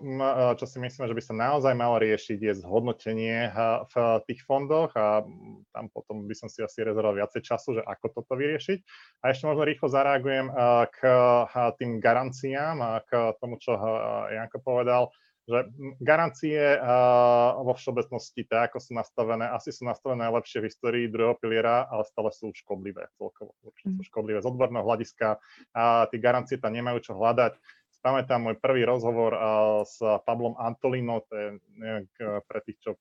čo si myslím, že by sa naozaj malo riešiť, je zhodnotenie v tých fondoch a tam potom by som si asi rezervoval viacej času, že ako toto vyriešiť. A ešte možno rýchlo zareagujem k tým garanciám a k tomu, čo Janko povedal že garancie vo všeobecnosti, tak ako sú nastavené, asi sú nastavené najlepšie v histórii druhého piliera, ale stále sú škodlivé celkovo. Určite sú mhm. škodlivé z odborného hľadiska a tie garancie tam nemajú čo hľadať. Pamätám môj prvý rozhovor s Pablom Antolino, to je neviem, pre tých, čo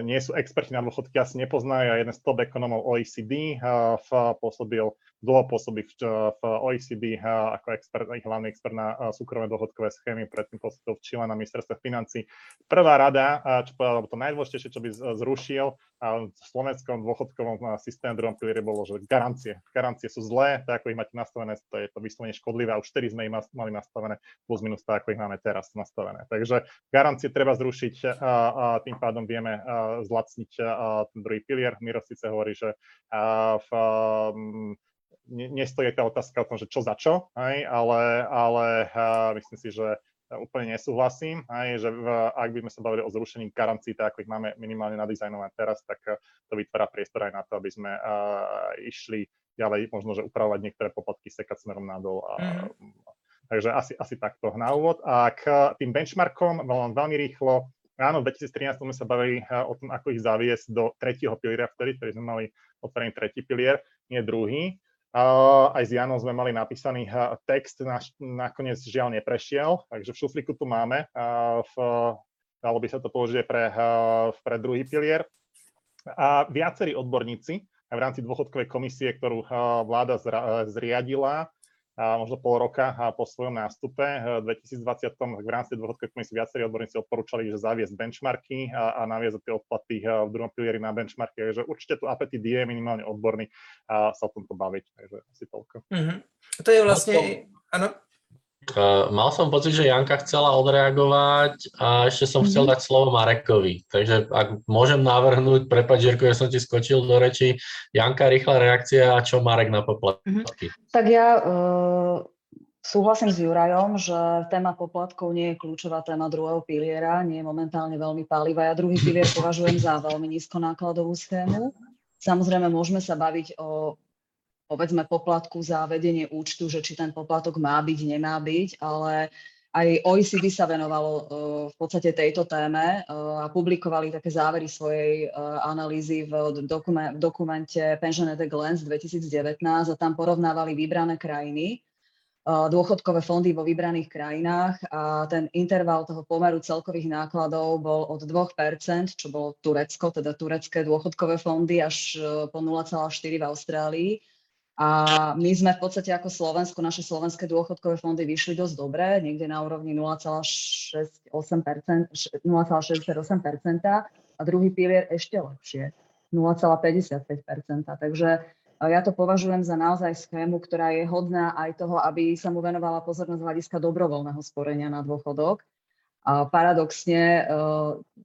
nie sú experti na dôchodky, asi nepoznajú, a jeden z top ekonomov OECD, uh, pôsobil dlho pôsobí v, v OECD ako expert, hlavný expert na súkromné dôchodkové schémy, predtým pôsobil v Čile na ministerstve financí. Prvá rada, čo povedal, to najdôležitejšie, čo by zrušil v slovenskom dôchodkovom systéme druhom pilieri bolo, že garancie. Garancie sú zlé, tak ako ich máte nastavené, to je to vyslovene škodlivé a už 4 sme ich mali nastavené, plus minus tak, ako ich máme teraz nastavené. Takže garancie treba zrušiť a, a tým pádom vieme zlacniť ten druhý pilier. Miro síce hovorí, že v nestojí tá otázka o tom, že čo za čo, aj, ale, ale uh, myslím si, že úplne nesúhlasím, aj, že v, ak by sme sa bavili o zrušení garancií, tak ako ich máme minimálne nadizajnované teraz, tak to vytvára priestor aj na to, aby sme uh, išli ďalej, možno, že upravovať niektoré poplatky, sekať smerom nadol. A, mm. Takže asi, asi takto na úvod. A k tým benchmarkom veľmi rýchlo, Áno, v 2013 sme sa bavili o tom, ako ich zaviesť do tretieho piliera vtedy, ktorý sme mali otvorený tretí pilier, nie druhý. Aj s Janom sme mali napísaný uh, text, naš, nakoniec žiaľ neprešiel, takže v šuflíku tu máme. V, dalo by sa to použiť pre, uh, pre druhý pilier. A viacerí odborníci v rámci dôchodkovej komisie, ktorú vláda zriadila, možno pol roka po svojom nástupe v 2020 v rámci dôchodkovej komisie viacerí odborníci odporúčali, že zaviesť benchmarky a, a naviesť tie odplaty v druhom pilieri na benchmarky. Takže určite tu apetit je minimálne odborný a sa o tomto baviť. Takže asi toľko. Mm-hmm. To je vlastne, áno, Uh, mal som pocit, že Janka chcela odreagovať a ešte som chcel mhm. dať slovo Marekovi. Takže ak môžem navrhnúť, prepáč Jirko, že som ti skočil do reči, Janka, rýchla reakcia a čo Marek na poplatky? Mm-hmm. Tak ja uh, súhlasím s Jurajom, že téma poplatkov nie je kľúčová téma druhého piliera, nie je momentálne veľmi pálivá. Ja druhý pilier považujem za veľmi nízkonákladovú schému. Samozrejme, môžeme sa baviť o povedzme poplatku za vedenie účtu, že či ten poplatok má byť, nemá byť, ale aj OECD sa venovalo uh, v podstate tejto téme uh, a publikovali také závery svojej uh, analýzy v dokumen- dokumente Pension at a Glance 2019 a tam porovnávali vybrané krajiny, dôchodkové fondy vo vybraných krajinách a ten interval toho pomeru celkových nákladov bol od 2%, čo bolo Turecko, teda turecké dôchodkové fondy, až po 0,4 v Austrálii a my sme v podstate ako Slovensko, naše slovenské dôchodkové fondy vyšli dosť dobre, niekde na úrovni 0,68%, 0,68% a druhý pilier ešte lepšie, 0,55%. Takže ja to považujem za naozaj schému, ktorá je hodná aj toho, aby sa mu venovala pozornosť hľadiska dobrovoľného sporenia na dôchodok. A paradoxne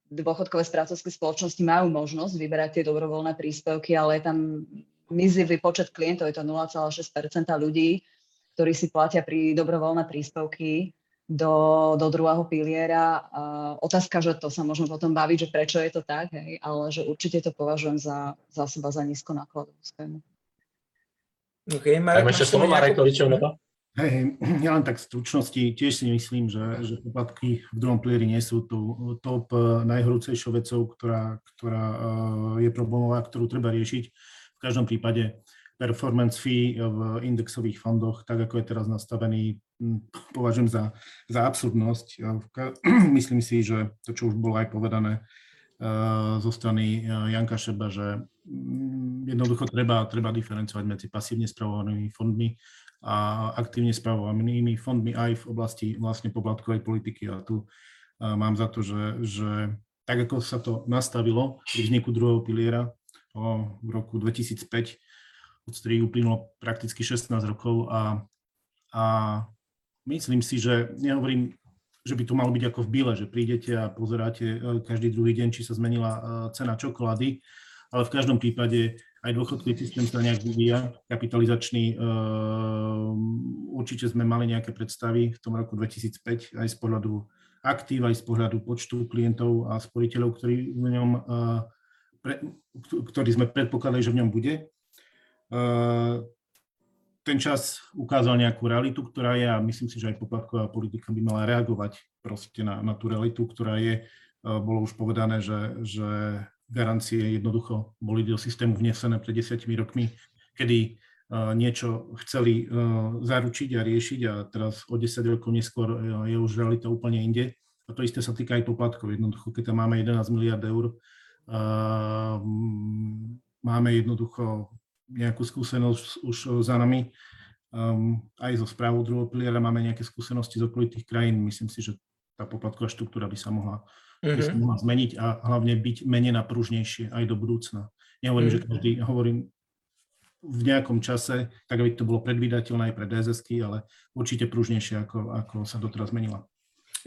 dôchodkové správcovské spoločnosti majú možnosť vyberať tie dobrovoľné príspevky, ale je tam mizivý počet klientov, je to 0,6% ľudí, ktorí si platia pri dobrovoľné príspevky do, do druhého piliera. Uh, otázka, že to sa možno potom baviť, že prečo je to tak, hej, ale že určite to považujem za, za seba za nízko nákladovú schému. Okay, Marek, ešte slovo Marekovi, čo na to? Hej, hej, ja len tak v stručnosti tiež si myslím, že, že poplatky v druhom pilieri nie sú tu top eh, najhorúcejšou vecou, ktorá, ktorá eh, je problémová, ktorú treba riešiť. V každom prípade performance fee v indexových fondoch, tak ako je teraz nastavený, hm, považujem za, za absurdnosť. Myslím si, že to, čo už bolo aj povedané eh, zo strany Janka Šeba, že hm, jednoducho treba, treba diferencovať medzi pasívne spravovanými fondmi a aktívne spravovanými fondmi aj v oblasti vlastne poplatkovej politiky. A tu mám za to, že, že tak ako sa to nastavilo pri vzniku druhého piliera v roku 2005, od ktorých uplynulo prakticky 16 rokov a, a myslím si, že nehovorím, že by to malo byť ako v Bile, že prídete a pozeráte e, každý druhý deň, či sa zmenila e, cena čokolády, ale v každom prípade aj dôchodkový systém sa nejak vyvíja, kapitalizačný. Ehm, určite sme mali nejaké predstavy v tom roku 2005 aj z pohľadu aktív, aj z pohľadu počtu klientov a sporiteľov, ktorí, v ňom, pre, ktorý sme predpokladali, že v ňom bude. Eh, ten čas ukázal nejakú realitu, ktorá je a myslím si, že aj poplatková politika by mala reagovať proste na, na tú realitu, ktorá je. Eh, bolo už povedané, že, že garancie jednoducho boli do systému vnesené pred desiatimi rokmi, kedy uh, niečo chceli zaručiť a riešiť a teraz o 10 rokov neskôr je už realita úplne inde. A to isté sa týka aj poplatkov. Jednoducho, keď tam máme 11 miliard eur, máme jednoducho nejakú skúsenosť už za nami. Um, aj zo správou druhého piliera máme nejaké skúsenosti z okolitých krajín. Myslím si, že tá poplatková štruktúra by sa mohla by sa mohla zmeniť a hlavne byť menej napružnejšie aj do budúcna. Nehovorím, že každý, hovorím v nejakom čase, tak aby to bolo predvídateľné aj pre dss ale určite pružnejšie, ako, ako sa doteraz zmenila.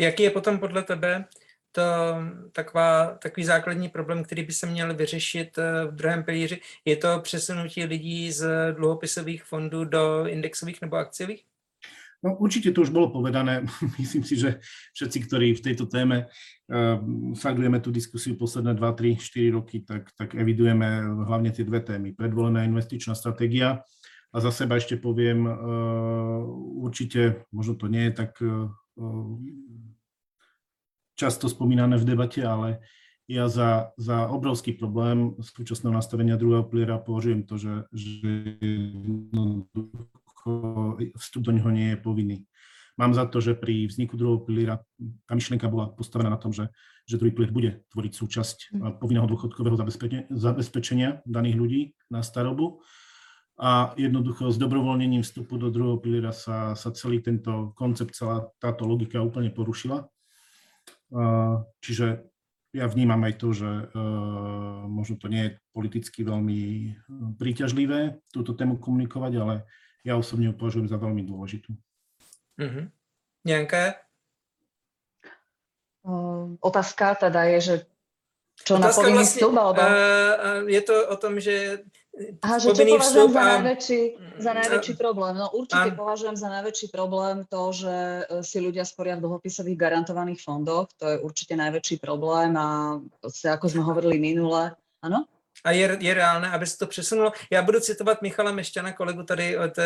Jaký je potom podle tebe taková, takový základní problém, který by se měl vyřešit eh, v druhém pilíři? Je to přesunutí lidí z dluhopisových fondů do indexových nebo akciových? No určite to už bolo povedané. Myslím si, že všetci, ktorí v tejto téme uh, sledujeme tú diskusiu posledné 2, 3, 4 roky, tak, tak evidujeme hlavne tie dve témy. Predvolená investičná stratégia a za seba ešte poviem, uh, určite, možno to nie je tak uh, často spomínané v debate, ale ja za, za obrovský problém súčasného nastavenia druhého piliera považujem to, že, že vstup do neho nie je povinný. Mám za to, že pri vzniku druhého piliera tá myšlienka bola postavená na tom, že, že druhý pilier bude tvoriť súčasť mm. povinného dôchodkového zabezpečenia, zabezpečenia daných ľudí na starobu. A jednoducho s dobrovoľnením vstupu do druhého piliera sa, sa celý tento koncept, celá táto logika úplne porušila. Čiže ja vnímam aj to, že uh, možno to nie je politicky veľmi príťažlivé túto tému komunikovať, ale ja osobne ju považujem za veľmi dôležitú. Mm-hmm. Janka? Otázka teda je, že čo Otázka na povinný vlastne, vstup? Alebo... Uh, je to o tom, že Aha, že čo považujem za, najväčší, za najväčší problém? No určite a... považujem za najväčší problém to, že e, si ľudia sporia v dlhopisových garantovaných fondoch. To je určite najväčší problém a ako sme hovorili minule, áno? a je, je reálné, aby se to přesunulo. Já budu citovat Michala Mešťana, kolegu tady od uh,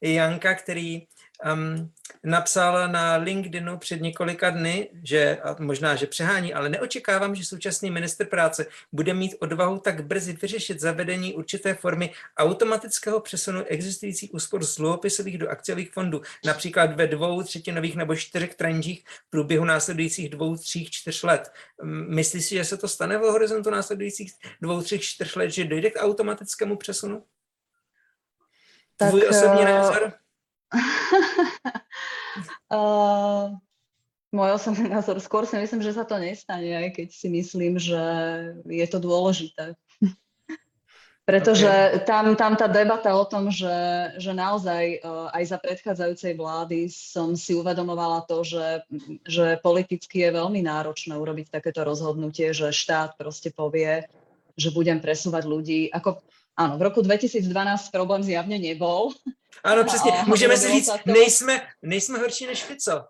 Janka, který um, napsal na LinkedInu před několika dny, že a možná, že přehání, ale neočekávám, že současný minister práce bude mít odvahu tak brzy vyřešit zavedení určité formy automatického přesunu existujících úspor z dluhopisových do akciových fondů, například ve dvou třetinových nebo čtyřech tranžích v průběhu následujících dvou, tří, čtyř let. Myslíš si, že se to stane v horizontu následujících dvou, tři, čtyř let, že dojde k automatickému přesunu? Tak, Tvůj osobní uh... názor? Uh, môj osobný názor, skôr si myslím, že sa to nestane, aj keď si myslím, že je to dôležité. Pretože okay. tam, tam tá debata o tom, že, že naozaj uh, aj za predchádzajúcej vlády som si uvedomovala to, že, že politicky je veľmi náročné urobiť takéto rozhodnutie, že štát proste povie, že budem presúvať ľudí. Ako, áno, v roku 2012 problém zjavne nebol, Ano, přesně. Ale Můžeme si říct, to- nejsme, nejsme horší než Fico.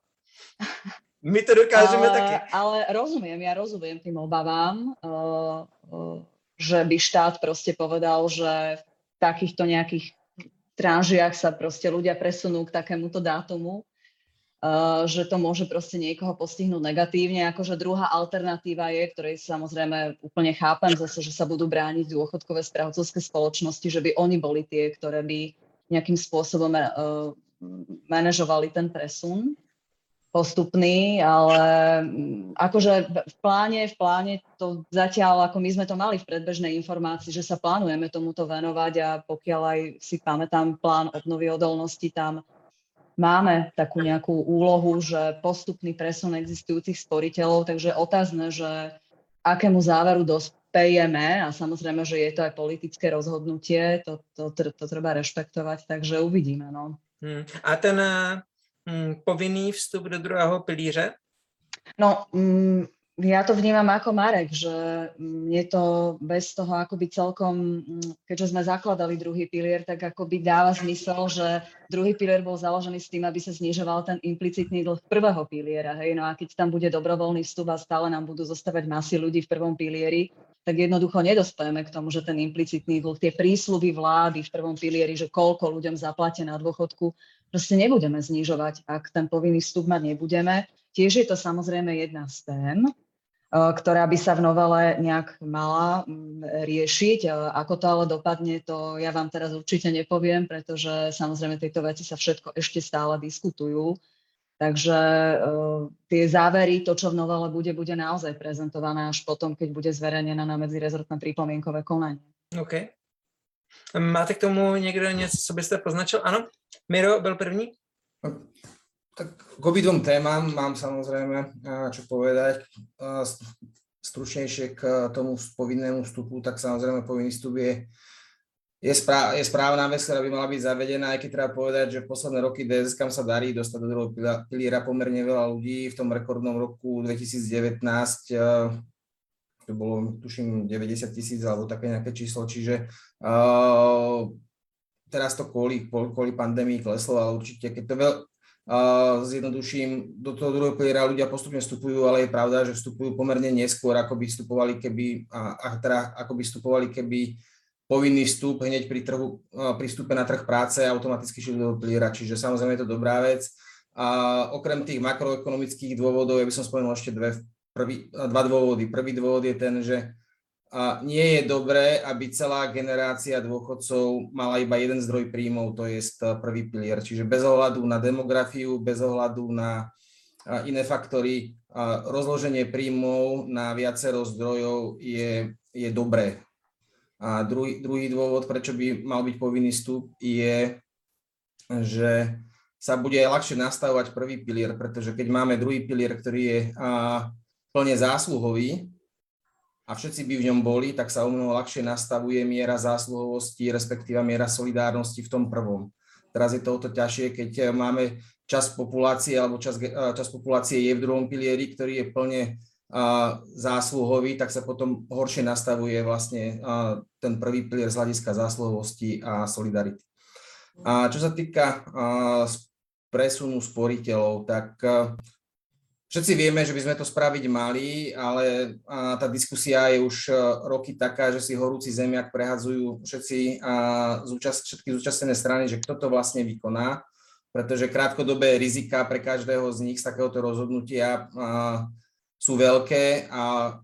My to dokážeme ale, taky. ale rozumiem, ja rozumiem tým obavám, uh, uh, že by štát proste povedal, že v takýchto nejakých tranžiach sa proste ľudia presunú k takémuto dátumu, uh, že to môže proste niekoho postihnúť negatívne. Akože druhá alternatíva je, ktorej samozrejme úplne chápem zase, že sa budú brániť dôchodkové správcovské spoločnosti, že by oni boli tie, ktoré by nejakým spôsobom uh, manažovali ten presun postupný, ale mm, akože v- pláne, v pláne to zatiaľ, ako my sme to mali v predbežnej informácii, že sa plánujeme tomuto venovať a pokiaľ aj si pamätám plán obnovy odolnosti, tam máme takú nejakú úlohu, že postupný presun existujúcich sporiteľov, takže otázne, že akému záveru dospejeme a samozrejme, že je to aj politické rozhodnutie, to, to, to, to treba rešpektovať, takže uvidíme. No. Hmm. A ten eh, hm, povinný vstup do druhého pilíře? No, mm, ja to vnímam ako Marek, že mne to bez toho akoby celkom, mm, keďže sme zakladali druhý pilier, tak akoby dáva zmysel, že druhý pilier bol založený s tým, aby sa znižoval ten implicitný dlh prvého piliera. Hej? No a keď tam bude dobrovoľný vstup a stále nám budú zostávať masy ľudí v prvom pilieri, tak jednoducho nedospejeme k tomu, že ten implicitný dlh, tie prísľuby vlády v prvom pilieri, že koľko ľuďom zaplatia na dôchodku, proste nebudeme znižovať, ak ten povinný vstup mať nebudeme. Tiež je to samozrejme jedna z tém, eh, ktorá by sa v novele nejak mala mm, riešiť. Eh, Ako to ale dopadne, to ja vám teraz určite nepoviem, pretože samozrejme tieto veci sa všetko ešte stále diskutujú. Takže eh, tie závery, to, čo v novele bude, bude naozaj prezentované až potom, keď bude zverejnená na medzirezortné pripomienkové konanie. OK. Máte k tomu někdo něco, co byste poznačil? Ano? Miro byl první? Tak k obidvom témam mám samozrejme a, čo povedať. S- Stručnejšie k tomu povinnému vstupu, tak samozrejme povinný vstup je, je, sprá, je správna vec, ktorá by mala byť zavedená, aj keď treba povedať, že posledné roky DSK sa darí dostať do druhého piliera pomerne veľa ľudí. V tom rekordnom roku 2019 a, to bolo, tuším, 90 tisíc alebo také nejaké číslo, čiže uh, teraz to kvôli, kvôli pandémii kleslo, ale určite, keď to veľ, uh, zjednoduším, do toho druhého piliera ľudia postupne vstupujú, ale je pravda, že vstupujú pomerne neskôr, ako by vstupovali, keby, a, a teda, ako by vstupovali, keby povinný vstup hneď pri, trhu, pri vstupe na trh práce automaticky šiel do piliera, čiže samozrejme je to dobrá vec. A okrem tých makroekonomických dôvodov, ja by som spomenul ešte dve, prvý, dva dôvody. Prvý dôvod je ten, že a nie je dobré, aby celá generácia dôchodcov mala iba jeden zdroj príjmov, to je prvý pilier. Čiže bez ohľadu na demografiu, bez ohľadu na a, iné faktory, rozloženie príjmov na viacero zdrojov je, je dobré. A druhý, druhý dôvod, prečo by mal byť povinný vstup, je, že sa bude ľahšie nastavovať prvý pilier, pretože keď máme druhý pilier, ktorý je a, plne zásluhový, a všetci by v ňom boli, tak sa o mnoho ľahšie nastavuje miera zásluhovosti, respektíva miera solidárnosti v tom prvom. Teraz je to o to ťažšie, keď máme čas populácie, alebo čas, čas populácie je v druhom pilieri, ktorý je plne zásluhový, tak sa potom horšie nastavuje vlastne ten prvý pilier z hľadiska zásluhovosti a solidarity. A čo sa týka presunu sporiteľov, tak Všetci vieme, že by sme to spraviť mali, ale tá diskusia je už roky taká, že si horúci zemiak prehadzujú všetci, všetky zúčastnené strany, že kto to vlastne vykoná, pretože krátkodobé rizika pre každého z nich z takéhoto rozhodnutia sú veľké a,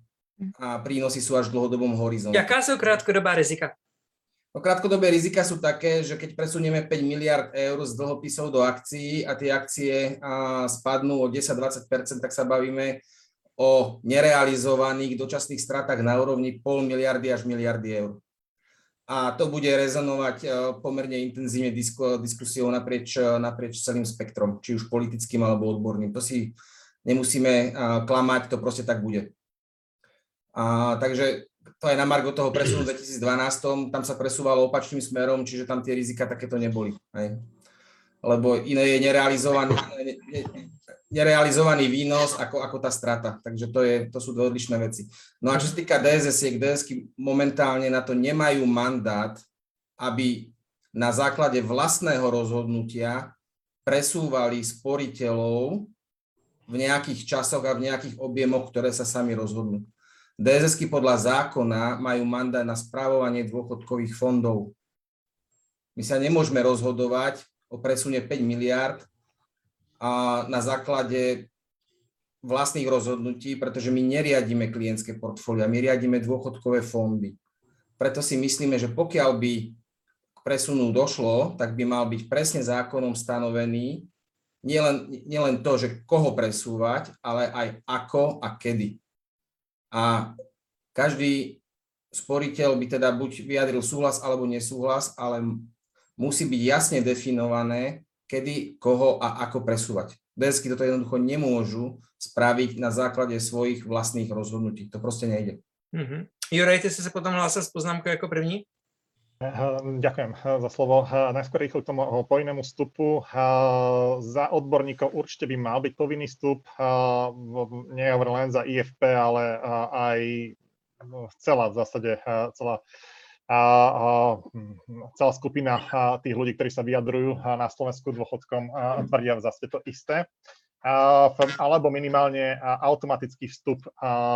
a prínosy sú až v dlhodobom horizonte. Jaká sú krátkodobá rizika? No, krátkodobé rizika sú také, že keď presunieme 5 miliard eur z dlhopisov do akcií a tie akcie a, spadnú o 10-20%, tak sa bavíme o nerealizovaných dočasných stratách na úrovni pol miliardy až miliardy eur. A to bude rezonovať pomerne intenzívne disko, diskusiou naprieč, naprieč celým spektrom, či už politickým alebo odborným. To si nemusíme klamať, to proste tak bude. A, takže to aj na margo toho presunu v 2012, tam sa presúvalo opačným smerom, čiže tam tie rizika takéto neboli. Hej. Lebo iné je nerealizovaný, nerealizovaný výnos ako, ako tá strata. Takže to, je, to sú dve odlišné veci. No a čo sa týka DSS-iek, DSky momentálne na to nemajú mandát, aby na základe vlastného rozhodnutia presúvali sporiteľov v nejakých časoch a v nejakých objemoch, ktoré sa sami rozhodnú. DSSky podľa zákona majú mandát na správovanie dôchodkových fondov. My sa nemôžeme rozhodovať o presune 5 miliard a na základe vlastných rozhodnutí, pretože my neriadíme klientské portfólia, my riadíme dôchodkové fondy. Preto si myslíme, že pokiaľ by k presunu došlo, tak by mal byť presne zákonom stanovený nielen, nielen to, že koho presúvať, ale aj ako a kedy. A každý sporiteľ by teda buď vyjadril súhlas alebo nesúhlas, ale musí byť jasne definované, kedy, koho a ako presúvať. DSky toto jednoducho nemôžu spraviť na základe svojich vlastných rozhodnutí. To proste nejde. Mm-hmm. Juraj, ty si sa potom hlásil s poznámkou ako první? Ďakujem za slovo. Najskôr rýchlo k tomu povinnému vstupu. Za odborníkov určite by mal byť povinný vstup. Nehovorím len za IFP, ale aj celá v zásade celá celá skupina tých ľudí, ktorí sa vyjadrujú na Slovensku dôchodkom, tvrdia v zásade to isté alebo minimálne automatický vstup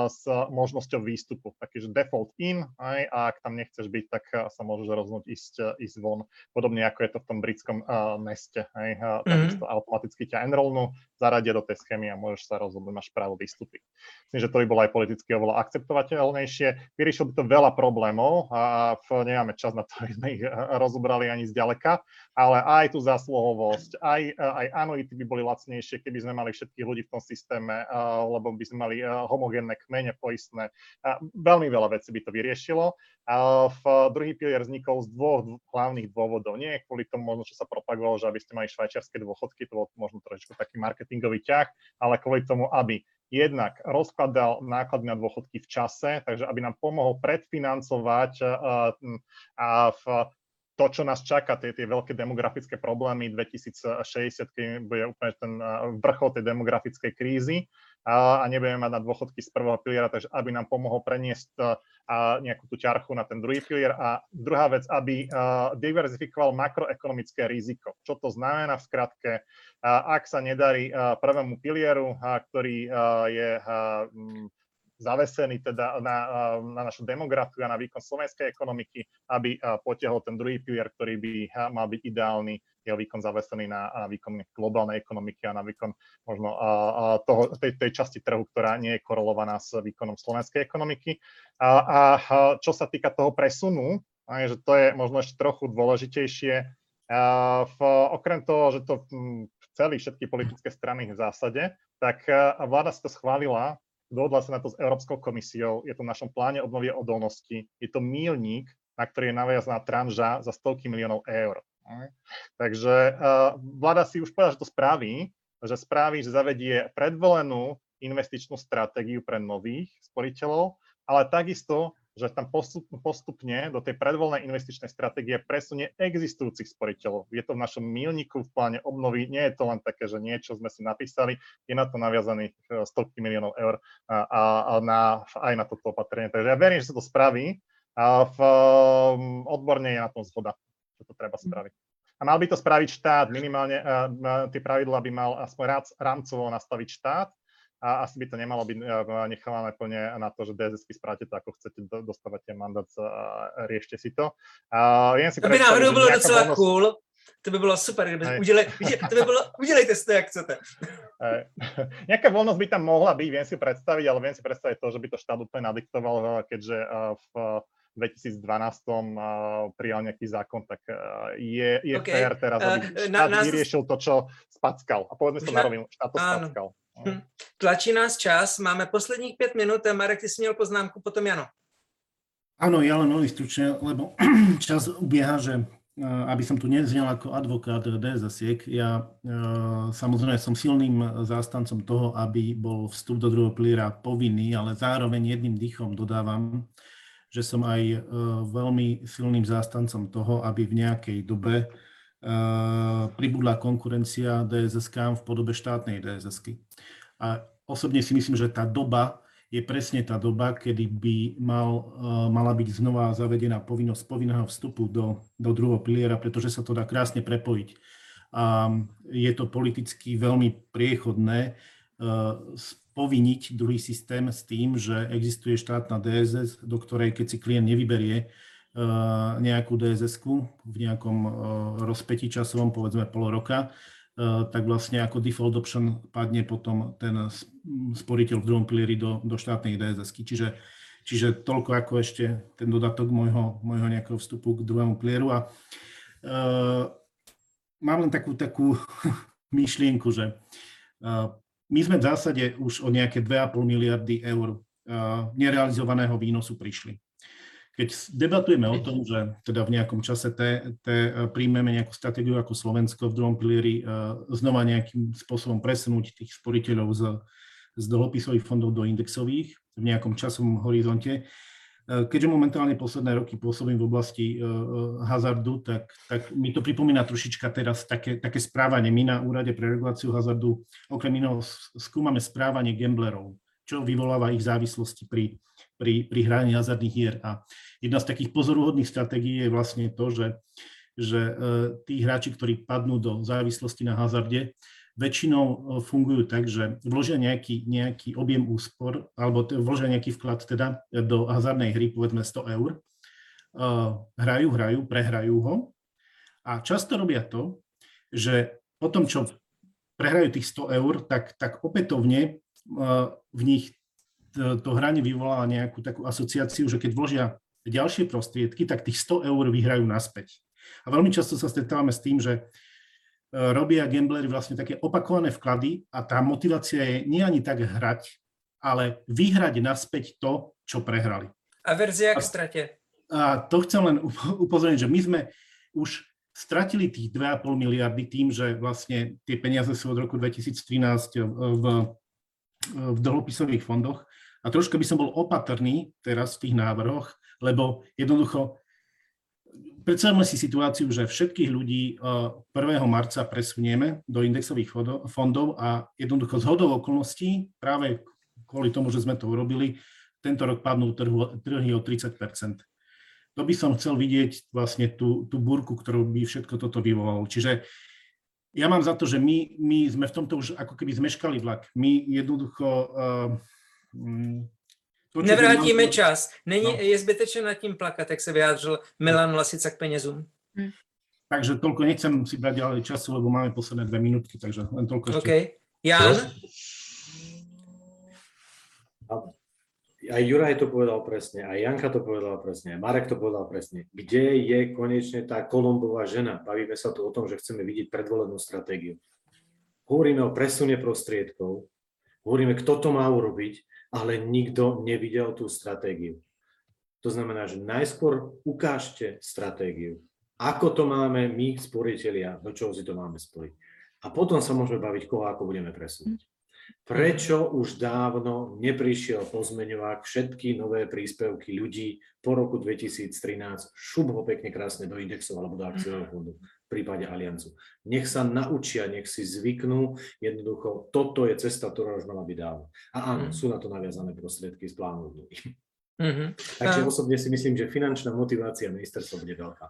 s možnosťou výstupu. Taký, že default in, aj, a ak tam nechceš byť, tak sa môžeš rozhodnúť ísť, ísť von. Podobne ako je to v tom britskom meste. Aj, mm-hmm. Takisto automaticky ťa enrollnú, zaradia do tej schémy a môžeš sa rozhodnúť, máš právo vystúpiť. Myslím, že to by bolo aj politicky oveľa akceptovateľnejšie. Vyriešil by to veľa problémov a nemáme čas na to, aby sme ich rozobrali ani zďaleka, ale aj tú zásluhovosť, aj, aj anuity by boli lacnejšie, keby sme mali všetkých ľudí v tom systéme, lebo by sme mali homogénne kmene poistné. Veľmi veľa vecí by to vyriešilo. V druhý pilier vznikol z dvoch hlavných dôvodov. Nie kvôli tomu možno, čo sa propagovalo, že aby ste mali švajčiarske dôchodky, to bol možno trošičku taký marketingový ťah, ale kvôli tomu, aby jednak rozkladal náklady na dôchodky v čase, takže aby nám pomohol predfinancovať a v to, čo nás čaká, tie, tie veľké demografické problémy 2060, keď bude úplne ten vrchol tej demografickej krízy a, a nebudeme mať na dôchodky z prvého piliera, takže aby nám pomohol preniesť a nejakú tú ťarchu na ten druhý pilier. A druhá vec, aby a, diverzifikoval makroekonomické riziko. Čo to znamená v skratke? Ak sa nedarí a, prvému pilieru, a, ktorý a, je a, m, zavesený teda na, na našu demografiu a na výkon slovenskej ekonomiky, aby potiahol ten druhý pilier, ktorý by mal byť ideálny, jeho výkon zavesený na, na výkon globálnej ekonomiky a na výkon možno toho, tej, tej časti trhu, ktorá nie je korelovaná s výkonom slovenskej ekonomiky. A, a čo sa týka toho presunu, že to je možno ešte trochu dôležitejšie, v, okrem toho, že to celý všetky politické strany v zásade, tak vláda si to schválila dohodla sa na to s Európskou komisiou, je to v našom pláne obnovy odolnosti, je to mílnik, na ktorý je naviazaná tranža za stovky miliónov eur. Takže uh, vláda si už povedala, že to spraví, že spraví, že zavedie predvolenú investičnú stratégiu pre nových sporiteľov, ale takisto že tam postupne do tej predvoľnej investičnej stratégie presunie existujúcich sporiteľov. Je to v našom milníku v pláne obnovy, nie je to len také, že niečo sme si napísali, je na to naviazaných e, stovky miliónov eur a, a, a na, aj na toto opatrenie. Takže ja verím, že sa to spraví a v, um, odborne je na tom zhoda, že to treba spraviť. A mal by to spraviť štát, minimálne uh, tie pravidla by mal aspoň rámcovo nastaviť štát, a asi by to nemalo byť eh, nechávané plne na to, že DSS správate to, ako chcete, dostávate mandát, riešte si to. Viem si to by náhodou bylo docela voľnosť... cool, to by bylo super, kdyby udělej, to by bylo, udělejte si to, jak chcete. Nejaká voľnosť by tam mohla byť, viem si predstaviť, ale viem si predstaviť to, že by to štát úplne nadiktoval, keďže v 2012 prijal nejaký zákon, tak je, je okay. fér teraz, aby štát uh, vyriešil to, čo spackal. A povedzme sa na rovinu, štát to spackal. Hm. Tlačí nás čas, máme posledních pět minut a Marek, ty si měl poznámku, potom Jano. Áno, ja len veľmi stručne, lebo čas ubieha, že aby som tu neznel ako advokát DSasiek, ja samozrejme som silným zástancom toho, aby bol vstup do druhého piliera povinný, ale zároveň jedným dýchom dodávam, že som aj veľmi silným zástancom toho, aby v nejakej dobe pribudla konkurencia DSSK v podobe štátnej DSSky. A osobne si myslím, že tá doba je presne tá doba, kedy by mal, uh, mala byť znova zavedená povinnosť povinného vstupu do, do druhého piliera, pretože sa to dá krásne prepojiť. A je to politicky veľmi priechodné uh, povinniť druhý systém s tým, že existuje štátna DSS, do ktorej keď si klient nevyberie nejakú dss v nejakom rozpetí časovom, povedzme pol roka, Eh, tak vlastne ako default option padne potom ten sporiteľ v druhom pilieri do, do štátnej dss. Čiže, čiže toľko ako ešte ten dodatok môjho, môjho nejakého vstupu k druhému pilieru. A uh, mám len takú, takú myšlienku, že uh, my sme v zásade už o nejaké 2,5 miliardy eur uh, nerealizovaného výnosu prišli. Keď debatujeme o tom, že teda v nejakom čase te, te príjmeme nejakú stratégiu ako Slovensko v druhom pilieri, znova nejakým spôsobom presunúť tých sporiteľov z, z dlhopisových fondov do indexových v nejakom časovom horizonte, Keďže momentálne posledné roky pôsobím v oblasti hazardu, tak, tak mi to pripomína trošička teraz také, také správanie. My na úrade pre reguláciu hazardu okrem iného skúmame správanie gamblerov, čo vyvoláva ich závislosti pri, pri, pri hraní hazardných hier. A jedna z takých pozoruhodných stratégií je vlastne to, že, že e, tí hráči, ktorí padnú do závislosti na hazarde, väčšinou e, fungujú tak, že vložia nejaký, nejaký objem úspor, alebo vložia nejaký vklad teda do hazardnej hry, povedzme 100 eur, e, hrajú, hrajú, prehrajú ho. A často robia to, že potom, čo prehrajú tých 100 eur, tak, tak opätovne v nich to hranie vyvoláva nejakú takú asociáciu, že keď vložia ďalšie prostriedky, tak tých 100 eur vyhrajú naspäť. A veľmi často sa stretávame s tým, že e, robia gamblery vlastne také opakované vklady a tá motivácia je nie ani tak hrať, ale vyhrať naspäť to, čo prehrali. A verzia k strate. A to chcem len upozorniť, že my sme už stratili tých 2,5 miliardy tým, že vlastne tie peniaze sú od roku 2013 v, v dlhopisových fondoch a troška by som bol opatrný teraz v tých návrhoch, lebo jednoducho predstavme si situáciu, že všetkých ľudí 1. Eh, marca presunieme do indexových fondov a jednoducho z hodou okolností, práve kvôli tomu, že sme to urobili, tento rok padnú trhu, trhy o 30% To by som chcel vidieť vlastne tú, tú búrku, ktorú by všetko toto vyvolalo. Čiže ja mám za to, že my, my sme v tomto už ako keby zmeškali vlak. My jednoducho uh. To, Nevrátíme mám... čas. Není, no. Je zbytečné nad tím plakat, jak se vyjádřil Milan Lasica k penězům. Hm. Takže toľko, nechcem si brať ďalej času, lebo máme posledné dve minútky, takže len toľko ešte. OK. Jan? Aj Juraj to povedal presne, aj Janka to povedala presne, aj Marek to povedal presne. Kde je konečne tá Kolombová žena? Bavíme sa tu o tom, že chceme vidieť predvolenú stratégiu. Hovoríme o presune prostriedkov, hovoríme, kto to má urobiť, ale nikto nevidel tú stratégiu. To znamená, že najskôr ukážte stratégiu. Ako to máme my, sporiteľia, do čoho si to máme spojiť. A potom sa môžeme baviť, koho ako budeme presúť. Prečo už dávno neprišiel pozmeňovák všetky nové príspevky ľudí po roku 2013, šup ho pekne krásne do indexov alebo do akciového fondu v prípade Aliancu. Nech sa naučia, nech si zvyknú, jednoducho toto je cesta, ktorá už mala byť dávno. A áno, mm. sú na to naviazané prostriedky z plánu mm-hmm. Takže a... osobne si myslím, že finančná motivácia ministerstva bude veľká.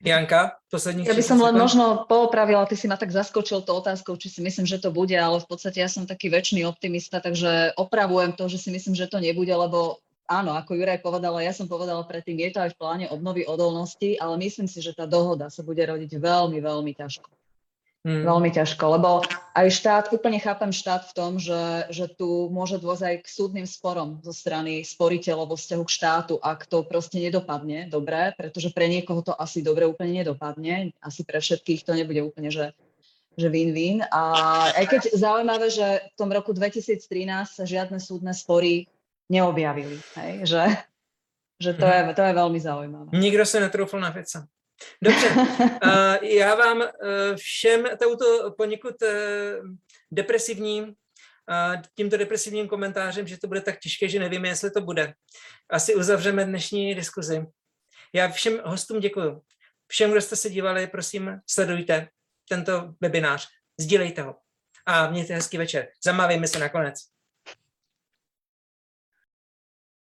Janka, poslední Ja by som len možno poopravila, ty si ma tak zaskočil to otázkou, či si myslím, že to bude, ale v podstate ja som taký väčší optimista, takže opravujem to, že si myslím, že to nebude, lebo áno, ako Juraj povedala, ja som povedala predtým, je to aj v pláne obnovy odolnosti, ale myslím si, že tá dohoda sa bude rodiť veľmi, veľmi ťažko. Hmm. Veľmi ťažko, lebo aj štát, úplne chápem štát v tom, že, že tu môže dôjsť aj k súdnym sporom zo strany sporiteľov vo vzťahu k štátu, ak to proste nedopadne dobre, pretože pre niekoho to asi dobre úplne nedopadne, asi pre všetkých to nebude úplne, že že win-win. A aj keď zaujímavé, že v tom roku 2013 sa žiadne súdne spory neobjavili. Hej? Že, že to, je, to je veľmi zaujímavé. Nikdo se netroufl na věca. Dobře, uh, já vám uh, všem touto poněkud depresivním, uh, tímto depresivním komentářem, že to bude tak těžké, že nevíme, jestli to bude. Asi uzavřeme dnešní diskuzi. Já všem hostům děkuji. Všem, kdo jste se dívali, prosím, sledujte tento webinář, sdílejte ho a mějte hezký večer. Zamávejme se nakonec.